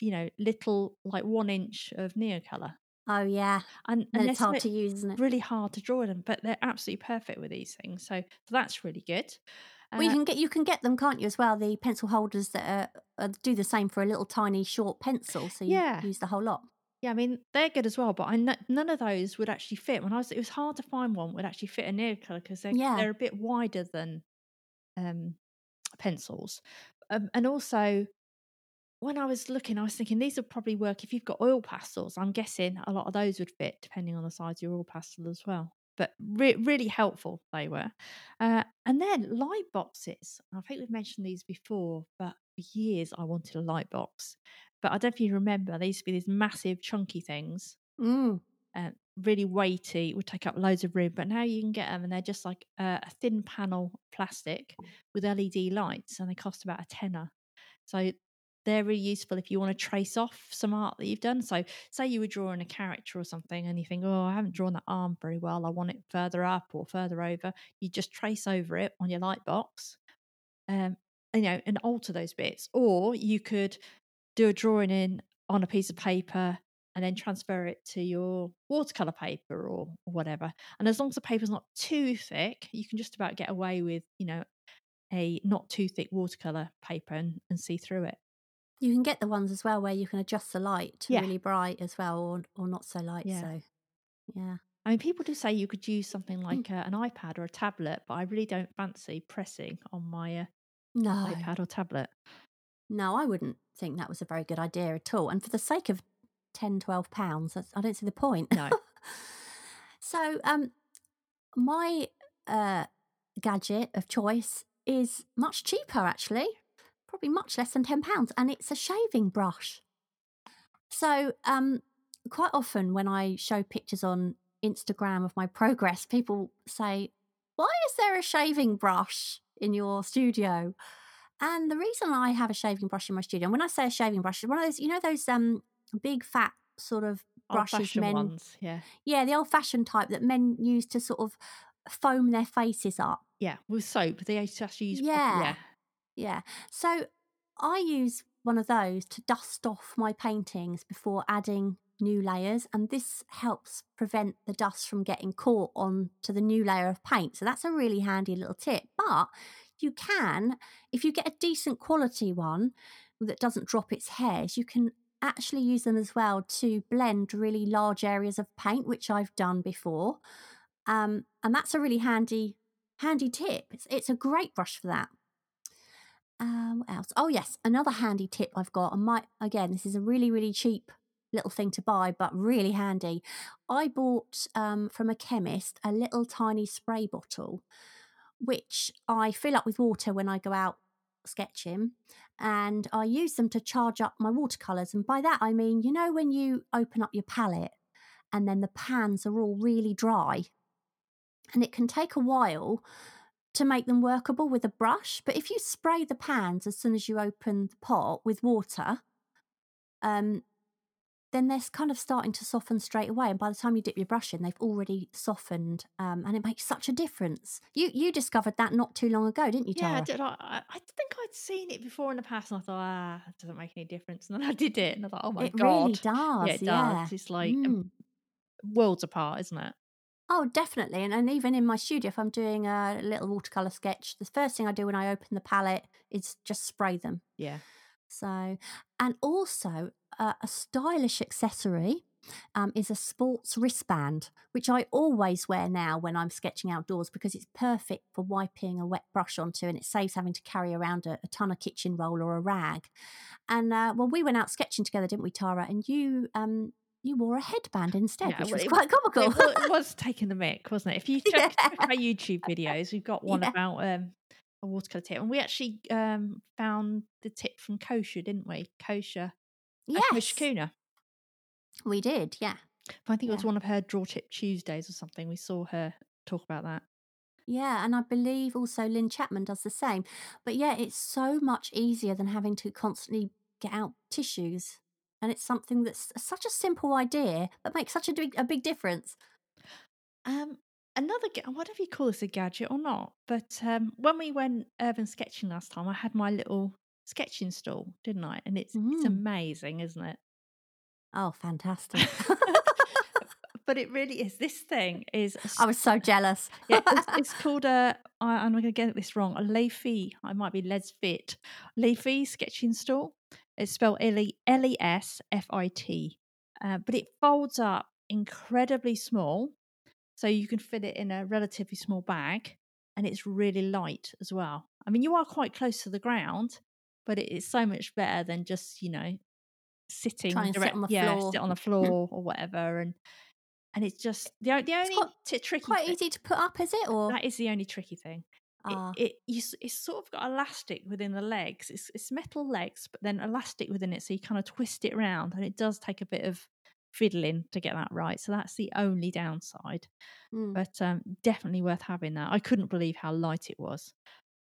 you know, little like one inch of Neocolor. Oh yeah, And, and it's hard to use, isn't it? really hard to draw them, but they're absolutely perfect with these things. So, so that's really good. Well, you Uh, can get you can get them, can't you? As well, the pencil holders that are, uh, do the same for a little tiny short pencil, so you Yeah. use the whole lot. yeah, I mean they're good as well, but I kn- none of those would actually fit. When I was, it was hard to find one would actually fit a Neocolor because they're Yeah. they're a bit wider than um, pencils, um, and also when I was looking, I was thinking these would probably work if you've got oil pastels. I'm guessing a lot of those would fit depending on the size of your oil pastel as well. But re- really helpful they were. Uh, and then light boxes. I think we've mentioned these before, but for years I wanted a light box. But I don't know if you remember, they used to be these massive, chunky things, Mm. uh, really weighty, would take up loads of room. But now you can get them, and they're just like a, a thin panel plastic with LED lights, and they cost about a tenner. So they're really useful if you want to trace off some art that you've done. So, say you were drawing a character or something, and you think, "Oh, I haven't drawn that arm very well. I want it further up or further over." You just trace over it on your light box, um, you know, and alter those bits. Or you could do a drawing in on a piece of paper and then transfer it to your watercolor paper or, whatever. And as long as the paper's not too thick, you can just about get away with, you know, a not too thick watercolor paper and, and see through it. You can get the ones as well where you can adjust the light to Yeah. really bright as well, or or not so light. Yeah. So, yeah. I mean, people do say you could use something Mm. like uh, an iPad or a tablet, but I really don't fancy pressing on my uh, No, iPad or tablet. no, I wouldn't think that was a very good idea at all. And for the sake of 10, 12 pounds, that's, I don't see the point. No. so, um, my uh, gadget of choice is much cheaper, actually, probably much less than ten pounds, and it's a shaving brush. So, um, quite often when I show pictures on Instagram of my progress, people say, "Why is there a shaving brush in your studio?" And the reason I have a shaving brush in my studio, and when I say a shaving brush, it's one of those, you know, those um big fat sort of brushes men ones, yeah, yeah, the old fashioned type that men use to sort of foam their faces up. yeah, with soap. They used to actually use, Yeah. yeah, Yeah. So I use one of those to dust off my paintings before adding new layers. And this helps prevent the dust from getting caught on to the new layer of paint. So that's a really handy little tip. But you can, if you get a decent quality one that doesn't drop its hairs, you can actually use them as well to blend really large areas of paint, which I've done before. Um, and that's a really handy, handy tip. It's, it's a great brush for that. Um, what else? Oh yes, another handy tip I've got. And my again, this is a really really cheap little thing to buy, but really handy. I bought um, from a chemist a little tiny spray bottle, which I fill up with water when I go out sketching, and I use them to charge up my watercolors. And by that I mean, you know, when you open up your palette and then the pans are all really dry, and it can take a while to make them workable with a brush. But if you spray the pans as soon as you open the pot with water, um, then they're kind of starting to soften straight away. And by the time you dip your brush in, they've already softened, um, and it makes such a difference. You you discovered that not too long ago, didn't you, Yeah, I, did, I, I think I'd seen it before in the past, and I thought, ah, it doesn't make any difference. And then I did it, and I thought, oh my it god, really does. yeah, it yeah. does. It's like Mm. worlds apart, isn't it? Oh, definitely. And, and even in my studio, if I'm doing a little watercolor sketch, the first thing I do when I open the palette is just spray them. Yeah, So, and also uh, a stylish accessory um, is a sports wristband, which I always wear now when I'm sketching outdoors because it's perfect for wiping a wet brush onto and it saves having to carry around a, a ton of kitchen roll or a rag. And uh, well, we went out sketching together, didn't we, Tara? And you um, you wore a headband instead, Yeah, which was it- quite comical. it, wa- it was taking the mic, wasn't it? If you check, check our YouTube videos, we've got one Yeah. about um, a watercolor tip, and we actually um, found the tip from Koosje, didn't we? Koosje, uh, yes, Koosje Koene. we did. Yeah. I think it was one of her draw tip Tuesdays or something. We saw her talk about that. Yeah, and I believe also Lynne Chapman does the same. But yeah, it's so much easier than having to constantly get out tissues. And it's something that's such a simple idea, but makes such a big, a big difference. Um, another, I wonder if you call this a gadget or not, but um, when we went urban sketching last time, I had my little sketching stool, didn't I? And it's it's Mm. amazing, isn't it? Oh, fantastic. but it really is. This thing is. I was so jealous. yeah, it's, it's called a. I, I'm going to get this wrong. A Leafy. I might be Lesfit. Leafy sketching stool. It's spelled L E S F I T, Uh, but it folds up incredibly small, so you can fit it in a relatively small bag, and it's really light as well. I mean, you are quite close to the ground, but it is so much better than just you know sitting and sit on the yeah, floor. sit on the floor or whatever, and and it's just the the only quite- t- tricky Quite thing- easy to put up, is it? Or that is the only tricky thing. It, Ah, it you, it's sort of got elastic within the legs. It's it's metal legs, but then elastic within it, so you kind of twist it around, and it does take a bit of fiddling to get that right. So that's the only downside. mm, But um, definitely worth having that. I couldn't believe how light it was.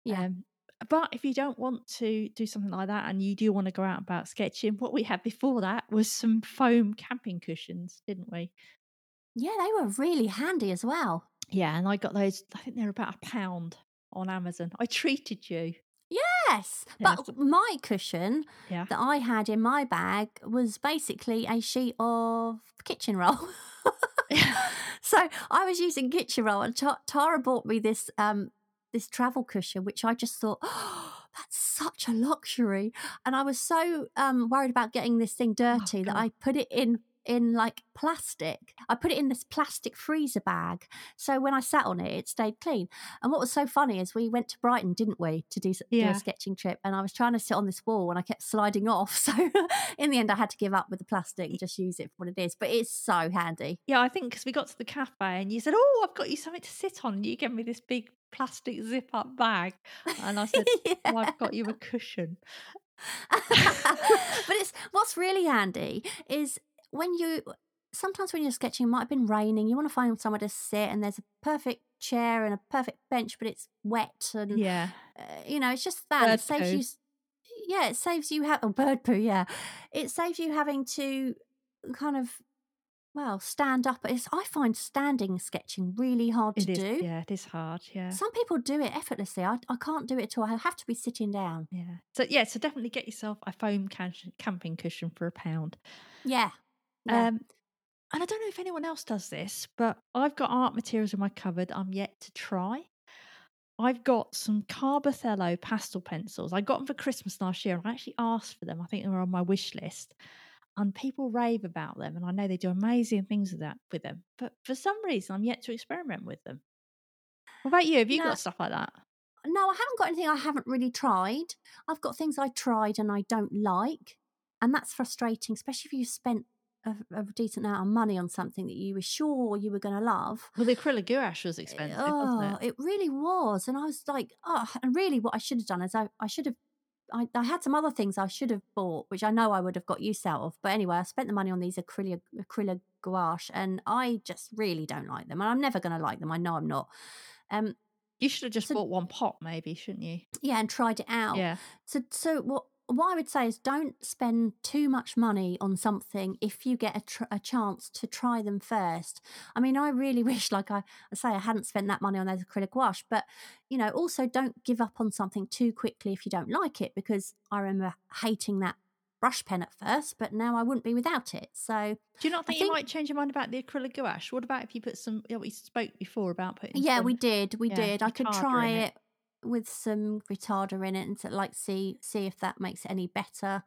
Yeah. Um, but if you don't want to do something like that, and you do want to go out about sketching, what we had before that was some foam camping cushions, didn't we? yeah, they were really handy as well. Yeah, and I got those. I think they're about a pound on Amazon. I treated you. Yes, but so- my cushion Yeah. that I had in my bag was basically a sheet of kitchen roll. so I was using kitchen roll, and Tara bought me this um this travel cushion, which I just thought, oh, that's such a luxury. And I was so um worried about getting this thing dirty that I put it in in like plastic. I put it in this plastic freezer bag. So when I sat on it, it stayed clean. And what was so funny is we went to Brighton, didn't we, to do, s- do a sketching trip. And I was trying to sit on this wall and I kept sliding off. So in the end, I had to give up with the plastic and just use it for what it is. But it's so handy. Yeah, I think because we got to the cafe and you said, "Oh, I've got you something to sit on." And you gave me this big plastic zip-up bag, and I said, Yeah. "Oh, I've got you a cushion." but it's what's really handy is when you sometimes when you're sketching it might have been raining you want to find somewhere to sit and there's a perfect chair and a perfect bench but it's wet and Yeah, uh, you know it's just that Bird it saves poo. you yeah it saves you have oh, bird poo yeah it saves you having to kind of well stand up it's i find standing sketching really hard it to is. do Yeah, it is hard. Yeah, some people do it effortlessly I, I can't do it at all i have to be sitting down yeah. So yeah, so definitely get yourself a foam can- camping cushion for a pound. yeah yeah Um, and I don't know if anyone else does this, but I've got art materials in my cupboard I'm yet to try. I've got some Carbothello pastel pencils. I got them for Christmas last year. and I actually asked for them. I think they were on my wish list. And people rave about them, and I know they do amazing things with that with them. But for some reason, I'm yet to experiment with them. What about you? Have you No. got stuff like that? No, I haven't got anything I haven't really tried. I've got things I tried and I don't like. And that's frustrating, especially if you've spent a, a decent amount of money on something that you were sure you were going to love. Well, the acrylic gouache was expensive, oh, wasn't it? it really was. And I was like, oh, and really what I should have done is I, I should have. I, I had some other things I should have bought, which I know I would have got use out of. But anyway, I spent the money on these acrylic acrylic gouache, and I just really don't like them, and I'm never going to like them. I know I'm not. Um, You should have just So- bought one pot, maybe, shouldn't you? yeah, and tried it out. Yeah. So, so what what I would say is don't spend too much money on something if you get a, tr- a chance to try them first. I mean, I really wish, like I, I say, I hadn't spent that money on those acrylic gouache, but you know, also don't give up on something too quickly if you don't like it, because I remember hating that brush pen at first, but now I wouldn't be without it. So, Do you not I think, you might change your mind about the acrylic gouache? What about if you put some? Yeah, we spoke before about putting. yeah, some- we did, we yeah, did. I could try it. it. With some retarder in it and to like see see if that makes it any better.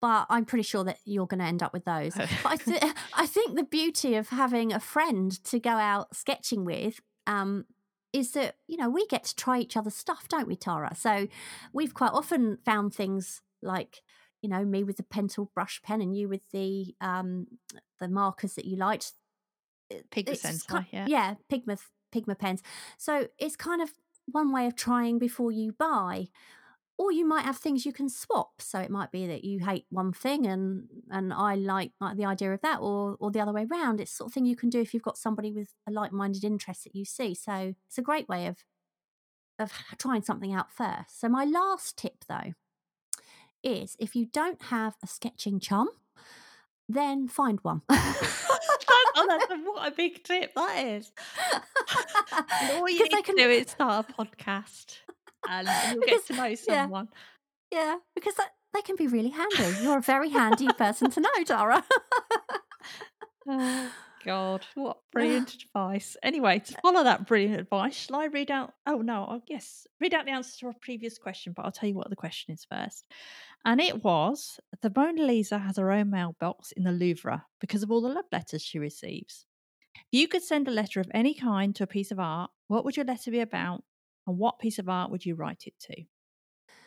But I'm pretty sure that you're going to end up with those. but I, th- I think the beauty of having a friend to go out sketching with um, is that you know we get to try each other's stuff, don't we, Tara? So we've quite often found things like you know me with the pencil brush pen and you with the um, the markers that you liked. Pigma it's just Sensei, yeah. yeah, Pigma Pigma pens. So it's kind of one way of trying before you buy. or you might have things you can swap. So it might be that you hate one thing and and I like like the idea of that, or or the other way around. It's sort of thing you can do if you've got somebody with a like minded interest that you see. So it's a great way of of trying something out first. So my last tip though is if you don't have a sketching chum, then find one. that's a, what a big tip that is. And all you need they can- to do is start a podcast, and you'll Because- get to know someone. Yeah, because that, they can be really handy. You're a very handy person to know, Tara. Oh, uh, God, what brilliant advice. Anyway, to follow that brilliant advice, shall I read out? Oh, no, oh, yes, read out the answer to our previous question, but I'll tell you what the question is first. And it was The Mona Lisa has her own mailbox in the Louvre because of all the love letters she receives. If you could send a letter of any kind to a piece of art, what would your letter be about? And what piece of art would you write it to?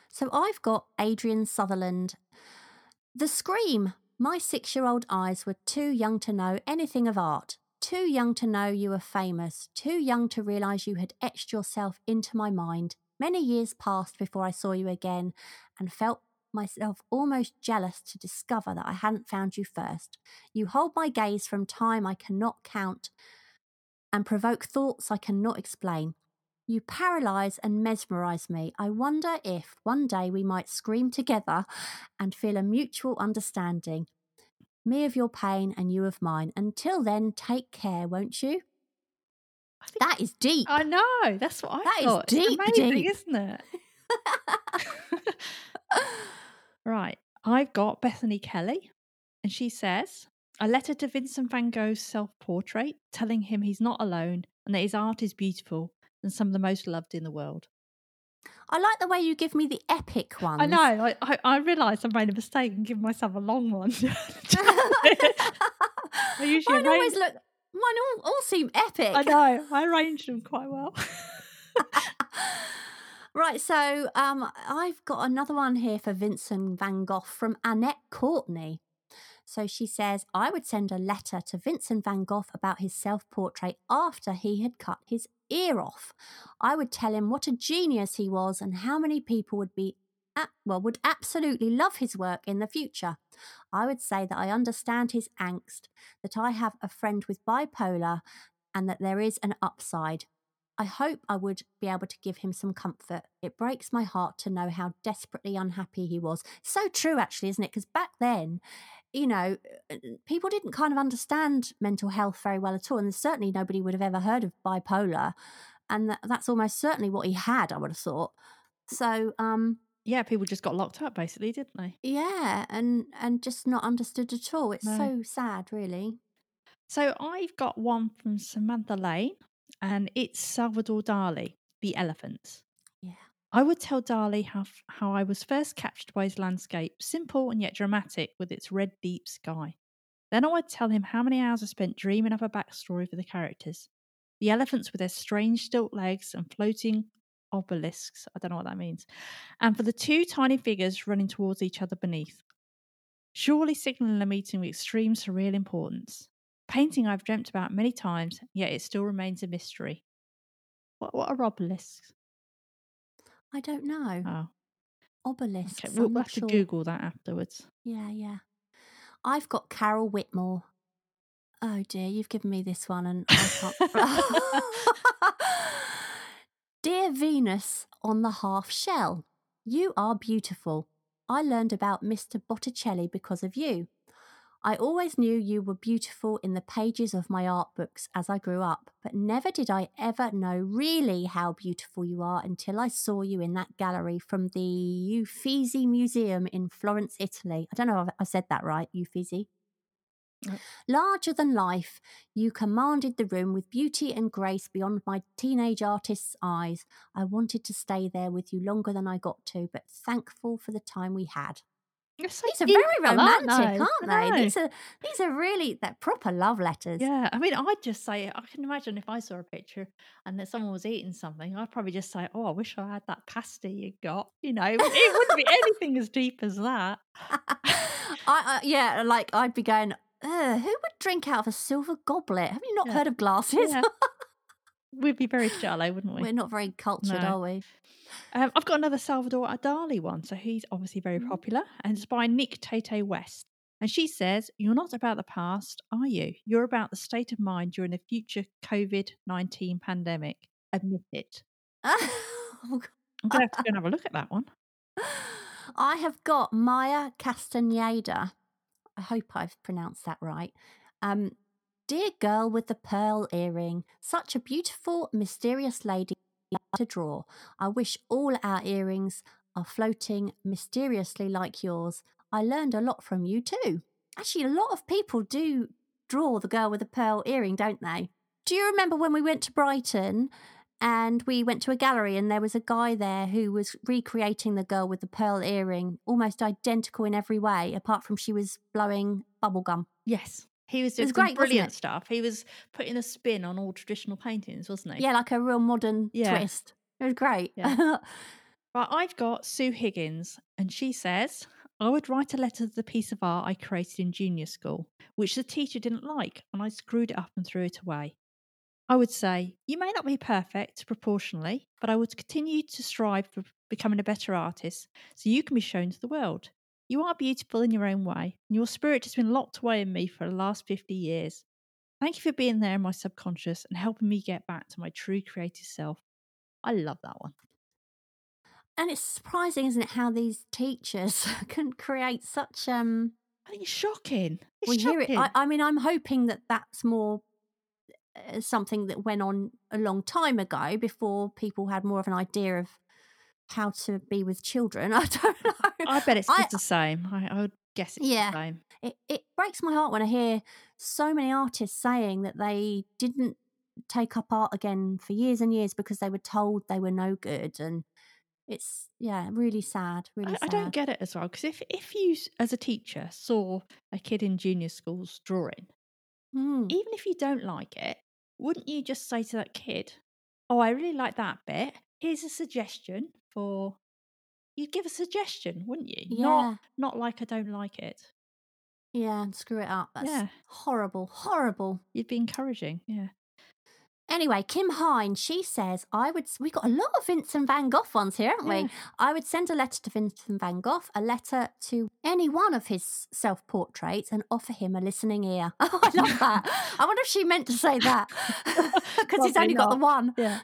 So I've got Adrian Sutherland. The Scream. My six year old eyes were too young to know anything of art, too young to know you were famous, too young to realise you had etched yourself into my mind. Many years passed before I saw you again and felt myself almost jealous to discover that I hadn't found you first. You hold my gaze from time I cannot count and provoke thoughts I cannot explain. You paralyse and mesmerise me. I wonder if one day we might scream together and feel a mutual understanding. Me of your pain and you of mine. Until then, take care, won't you? I think That is deep. I know. That's what I That is thought. It's deep, amazing, deep. isn't it? right. I've got Bethany Kelly, and she says a letter to Vincent van Gogh's self portrait, telling him he's not alone and that his art is beautiful and some of the most loved in the world. I like the way you give me the epic ones. I know. I, I, I realised I made a mistake and given myself a long one. I usually mine always look. Mine all, all seem epic. I know. I arranged them quite well. Right, so um, I've got another one here for Vincent van Gogh from Annette Courtney. So she says, I would send a letter to Vincent van Gogh about his self portrait after he had cut his ear off. I would tell him what a genius he was and how many people would be. Well, would absolutely love his work in the future. I would say that I understand his angst, that I have a friend with bipolar, and that there is an upside. I hope I would be able to give him some comfort. It breaks my heart to know how desperately unhappy he was. So true, actually, isn't it? Because back then, you know, uh, people didn't kind of understand mental health very well at all. And certainly nobody would have ever heard of bipolar. And that, that's almost certainly what he had, I would have thought. So, um, yeah, people just got locked up, basically, didn't they? yeah, and and just not understood at all. It's No. so sad, really. So I've got one from Samantha Lane, and it's Salvador Dali, The Elephants. I would tell Dali how, how I was first captured by his landscape, simple and yet dramatic, with its red, deep sky. Then I would tell him how many hours I spent dreaming up a backstory for the characters. The elephants with their strange stilt legs and floating obelisks. I don't know what that means. And for the two tiny figures running towards each other beneath. Surely signalling a meeting with extreme surreal importance. Painting I've dreamt about many times, yet it still remains a mystery. What, what are obelisks? I don't know. Oh, Obelisks. okay. We'll have to sure. Google that afterwards. Yeah, yeah. I've got Carol Whitmore. Oh dear, you've given me this one and I can't. Dear Venus on the half shell, you are beautiful. I learned about Mr. Botticelli because of you. I always knew you were beautiful in the pages of my art books as I grew up, but never did I ever know really how beautiful you are until I saw you in that gallery from the Uffizi Museum in Florence, Italy. I don't know if I said that right, Uffizi. Larger than life, you commanded the room with beauty and grace beyond my teenage artist's eyes. I wanted to stay there with you longer than I got to, but thankful for the time we had. It's so These are very romantic, aren't aren't they? they? These are these are really that proper love letters. Yeah, I mean, I'd just say, I can imagine if I saw a picture and that someone was eating something, I'd probably just say, Oh, I wish I had that pasta you got. You know, it, it wouldn't be anything as deep as that. I, I, yeah, like I'd be going. "Ugh, who would drink out of a silver goblet? Have you not Yeah. heard of glasses? Yeah. We'd be very shallow, wouldn't we? We're not very cultured, No. are we? Um, I've got another Salvador Adali one, so he's obviously very Mm. popular, and it's by Nick Tate West. And she says, You're not about the past, are you? You're about the state of mind during the future COVID 19 pandemic. Admit it. Oh, I'm going to have to go and have a look at that one. I have got Maya Castaneda. I hope I've pronounced that right. Um, Dear girl with the pearl earring, such a beautiful, mysterious lady to draw. I wish all our earrings are floating mysteriously like yours. I learned a lot from you too. Actually, a lot of people do draw the girl with the pearl earring, don't they? Do you remember when we went to Brighton and we went to a gallery and there was a guy there who was recreating the girl with the pearl earring, almost identical in every way, apart from she was blowing bubblegum. Yes. He was was doing some great, brilliant stuff. He was putting a spin on all traditional paintings, wasn't he? Yeah, like a real modern Yeah. twist. It was great. Yeah. Right, I've got Sue Higgins, and she says, I would write a letter to the piece of art I created in junior school, which the teacher didn't like, and I screwed it up and threw it away. I would say, You may not be perfect proportionally, but I would continue to strive for becoming a better artist so you can be shown to the world. You are beautiful in your own way, and your spirit has been locked away in me for the last 50 years. Thank you for being there in my subconscious and helping me get back to my true creative self. I love that one. and it's surprising, isn't it, how these teachers can create such um I think it's shocking. It's we hear it. I, I mean, I'm hoping that that's more uh, something that went on a long time ago before people had more of an idea of how to be with children. I don't know. I bet it's I- just the same. I, I would guess it's Yeah. the same. it, it breaks my heart when I hear so many artists saying that they didn't take up art again for years and years because they were told they were no good. And it's, yeah, really sad. Really I, I don't get it as well because if if you as a teacher saw a kid in junior schools drawing, Hmm. even if you don't like it, wouldn't you just say to that kid, "Oh, I really like that bit. Here's a suggestion for." You'd give a suggestion, wouldn't you? Yeah. Not not like I don't like it. Yeah, and screw it up. That's Yeah. horrible, horrible. You'd be encouraging. Yeah. Anyway, Kim Hine, she says, I would, we've got a lot of Vincent van Gogh ones here, haven't Yeah. we? I would send a letter to Vincent van Gogh, a letter to any one of his self portraits, and offer him a listening ear. Oh, I love that. I wonder if she meant to say that because he's only got the one. Yeah.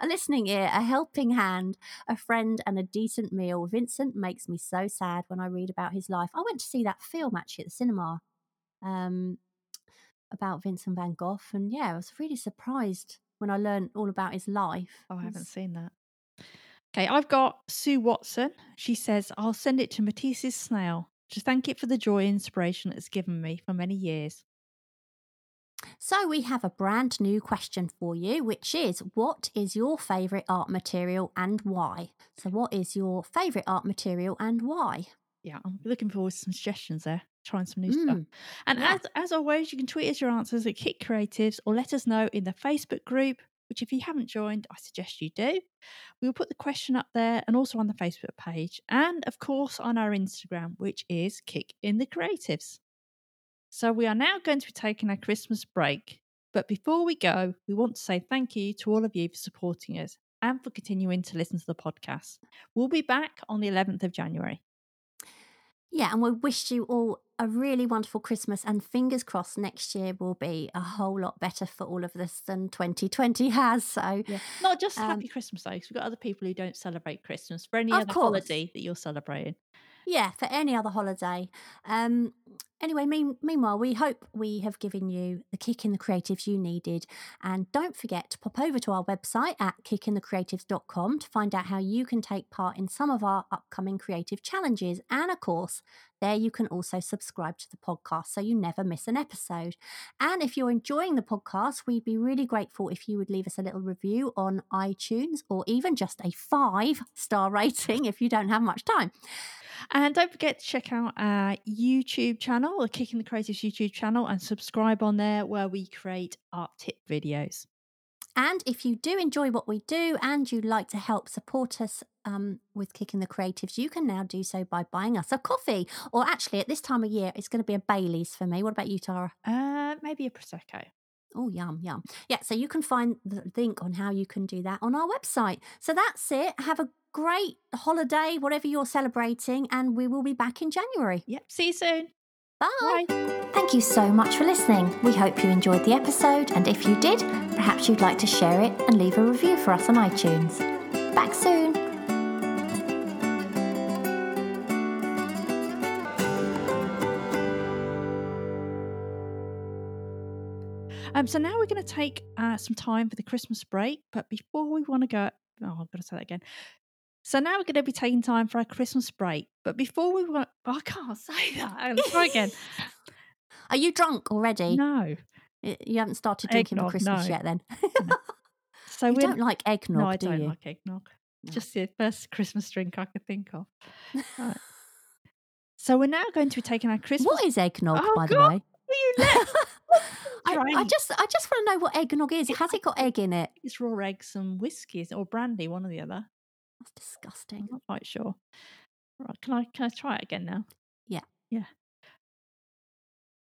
a listening ear, a helping hand, a friend, and a decent meal. Vincent makes me so sad when I read about his life. I went to see that film actually at the cinema um, about Vincent van Gogh, and yeah, I was really surprised when I learned all about his life. Oh, I haven't It's- seen that. Okay, I've got Sue Watson. She says, I'll send it to Matisse's snail to thank it for the joy and inspiration it's given me for many years. So we have a brand new question for you, which is what is your favourite art material and why? So what is your favourite art material and why? Yeah, I'm looking forward to some suggestions there, trying some new stuff. Mm, And yeah. as as always, you can tweet us your answers at Kick Creatives or let us know in the Facebook group, which if you haven't joined, I suggest you do. We'll put the question up there and also on the Facebook page, and of course on our Instagram, which is Kick in the Creatives. So we are now going to be taking our Christmas break. But before we go, we want to say thank you to all of you for supporting us and for continuing to listen to the podcast. We'll be back on the 11th of January. Yeah, and we wish you all a really wonderful Christmas and fingers crossed next year will be a whole lot better for all of us than 2020 has. So, Yeah. Not just Um, happy Christmas though, 'cause we've got other people who don't celebrate Christmas for any other course. holiday that you're celebrating. Yeah, for any other holiday. Um, anyway, mean, meanwhile, we hope we have given you the kick in the creatives you needed. And don't forget to pop over to our website at kickinthecreatives.com to find out how you can take part in some of our upcoming creative challenges. And of course, there you can also subscribe to the podcast so you never miss an episode. And if you're enjoying the podcast, we'd be really grateful if you would leave us a little review on iTunes or even just a five star rating if you don't have much time. And don't forget to check out our YouTube channel, the Kick in the Creatives YouTube channel, and subscribe on there where we create art tip videos. And if you do enjoy what we do and you'd like to help support us um, with Kick in the Creatives, you can now do so by buying us a coffee. Or actually, at this time of year, it's going to be a Bailey's for me. What about you, Tara? Uh, maybe a prosecco. Oh, yum, yum. Yeah, so you can find the link on how you can do that on our website. So that's it. Have a great holiday, whatever you're celebrating, and we will be back in January. Yep. See you soon. Bye. Bye. Thank you so much for listening. We hope you enjoyed the episode, and if you did, perhaps you'd like to share it and leave a review for us on iTunes. Back soon. Um, so now we're going to take uh, some time for the Christmas break. But before we want to go, oh, I'm going to say that again. So now we're going to be taking time for our Christmas break. But before we want, oh, I can't say that. Let's try again. Are you drunk already? No. You haven't started drinking for Christmas no. yet, then? So you we don't like eggnog, No, I do don't you? like eggnog. No. Just the first Christmas drink I could think of. Right. So we're now going to be taking our Christmas. What is eggnog, Oh, by the way? Will you let I, I just, I just want to know what eggnog is. Has it got egg in it? It's raw eggs and whiskey or brandy, one or the other. That's disgusting. I'm not quite sure. Right, can I can I try it again now? Yeah. Yeah.